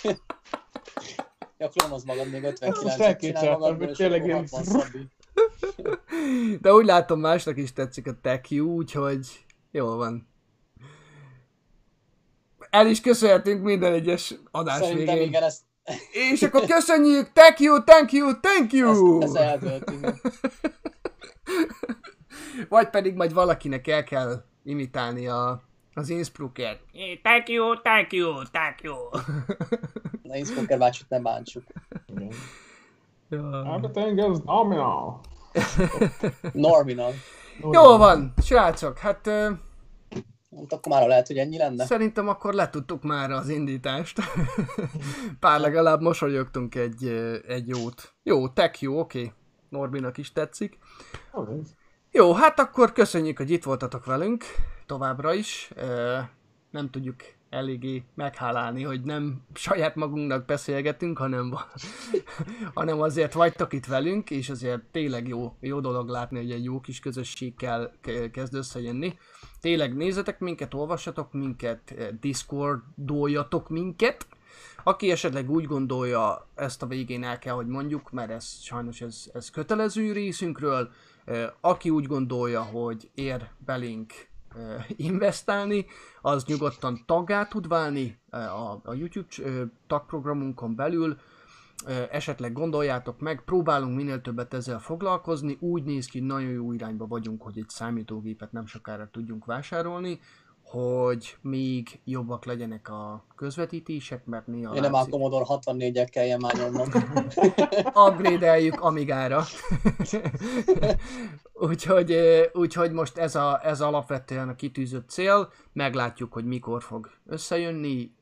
hogy... Ja, klónoz magad még 59 csinál magadból, és tényleg ilyen... De úgy látom, másnak is tetszik a tech úgyhogy jól van. El is köszönhetünk minden egyes adás Szerintem végén. igen, ezt... És akkor köszönjük, thank you, thank you, thank you! Ez, ez Vagy pedig majd valakinek el kell imitálni a, az Innsbrucket. Thank you, thank you, thank you. Na, Innsbrucker bácsit nem bántsuk. Everything is nominal. Norminal. Jó van, srácok, hát... Uh, akkor már lehet, hogy ennyi lenne? Szerintem akkor letudtuk már az indítást. Pár legalább mosolyogtunk egy, egy jót. Jó, tech jó, oké. Norbinak is tetszik. Jó, hát akkor köszönjük, hogy itt voltatok velünk továbbra is. Nem tudjuk eléggé meghálálni, hogy nem saját magunknak beszélgetünk, hanem, hanem azért vagytok itt velünk, és azért tényleg jó, jó dolog látni, hogy egy jó kis közösséggel kezd összejönni. Tényleg nézzetek minket, olvassatok minket, discordoljatok minket, aki esetleg úgy gondolja, ezt a végén el kell, hogy mondjuk, mert ez sajnos ez, ez kötelező részünkről, aki úgy gondolja, hogy ér belénk investálni, az nyugodtan taggá tud válni a, a YouTube tagprogramunkon belül, esetleg gondoljátok meg, próbálunk minél többet ezzel foglalkozni, úgy néz ki, nagyon jó irányba vagyunk, hogy egy számítógépet nem sokára tudjunk vásárolni, hogy még jobbak legyenek a közvetítések, mert néha Én nem a Commodore 64-el kelljen már nyomnom. Upgrade-eljük Amigára. úgyhogy, úgyhogy most ez, a, ez alapvetően a kitűzött cél, meglátjuk, hogy mikor fog összejönni.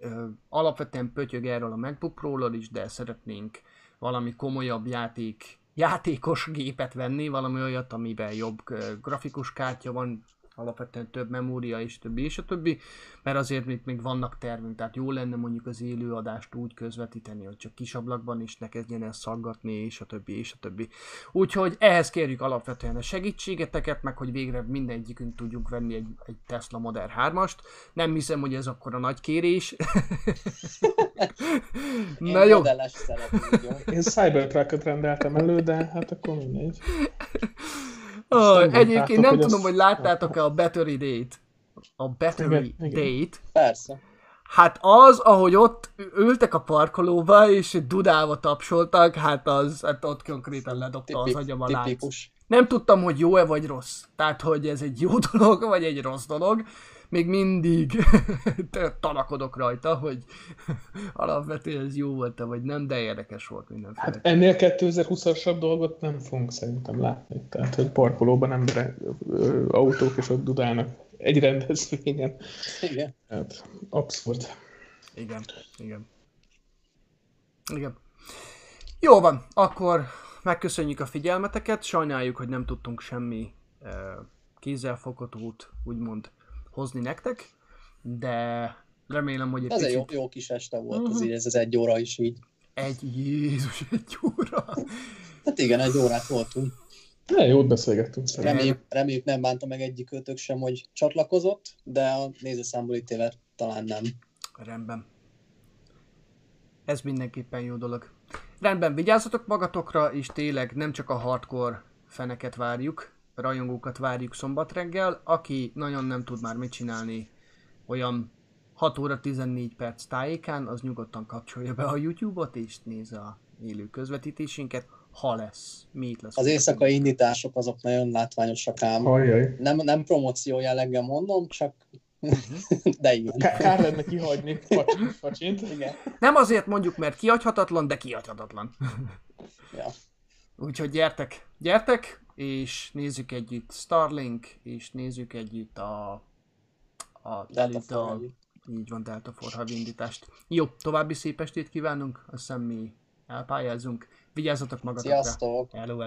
Alapvetően pötyög erről a MacBook pro is, de szeretnénk valami komolyabb játék játékos gépet venni, valami olyat, amiben jobb grafikus kártya van, alapvetően több memória és többi és a többi, mert azért még, még vannak tervünk, tehát jó lenne mondjuk az élőadást úgy közvetíteni, hogy csak kis ablakban is ne kezdjen el szaggatni, és a többi, és a többi. Úgyhogy ehhez kérjük alapvetően a segítségeteket, meg hogy végre mindegyikünk tudjuk venni egy, egy Tesla Model 3-ast. Nem hiszem, hogy ez akkor a nagy kérés. Na jó. Én Cybertruck-ot rendeltem elő, de hát akkor mindegy. Oh, egyébként nem tudom, hogy láttátok-e a Battery Date. A Battery igen, Date. Igen. Persze. Hát az, ahogy ott ültek a parkolóba, és dudálva tapsoltak, hát az, hát ott konkrétan ledobta Tipi, az agyam a lánc. Nem tudtam, hogy jó-e vagy rossz. Tehát, hogy ez egy jó dolog, vagy egy rossz dolog, még mindig tanakodok rajta, hogy alapvetően ez jó volt vagy nem, de érdekes volt mindenféle. Hát ennél 2020-asabb dolgot nem fogunk szerintem látni. Tehát, hogy parkolóban emberek, autók és ott dudálnak egy rendezvényen. Igen. Hát, abszurd. Igen, igen. Igen. Jó van, akkor megköszönjük a figyelmeteket, sajnáljuk, hogy nem tudtunk semmi kézzelfoghatót úgymond hozni nektek, de remélem, hogy egy Ez picit... egy jó, jó kis este volt, uh-huh. az így, ez az egy óra is így. Egy Jézus, egy óra. Hát igen, egy órát voltunk. Ne, jót beszélgettünk Reméljük, reméljük nem bánta meg egyik kötök sem, hogy csatlakozott, de a nézőszámból ítélet talán nem. Rendben. Ez mindenképpen jó dolog. Rendben, vigyázzatok magatokra, és tényleg nem csak a hardcore feneket várjuk, rajongókat várjuk szombat reggel, aki nagyon nem tud már mit csinálni olyan 6 óra 14 perc tájékán, az nyugodtan kapcsolja be a YouTube-ot és nézze a élő közvetítésünket, ha lesz. Mi itt lesz? Az éjszakai indítások azok nagyon látványosak ám. Ajaj. Nem, nem promóció jelleggel mondom, csak de igen. Kár lenne kihagyni facsint. Igen. Nem azért mondjuk, mert kihagyhatatlan, de kihagyhatatlan. ja. Úgyhogy gyertek, gyertek, és nézzük együtt Starlink, és nézzük együtt a, a Delta, így van, Delta Forhav indítást. Jó, további szép estét kívánunk, azt hiszem mi elpályázunk. Vigyázzatok magatokra. Sziasztok! Hello, hello.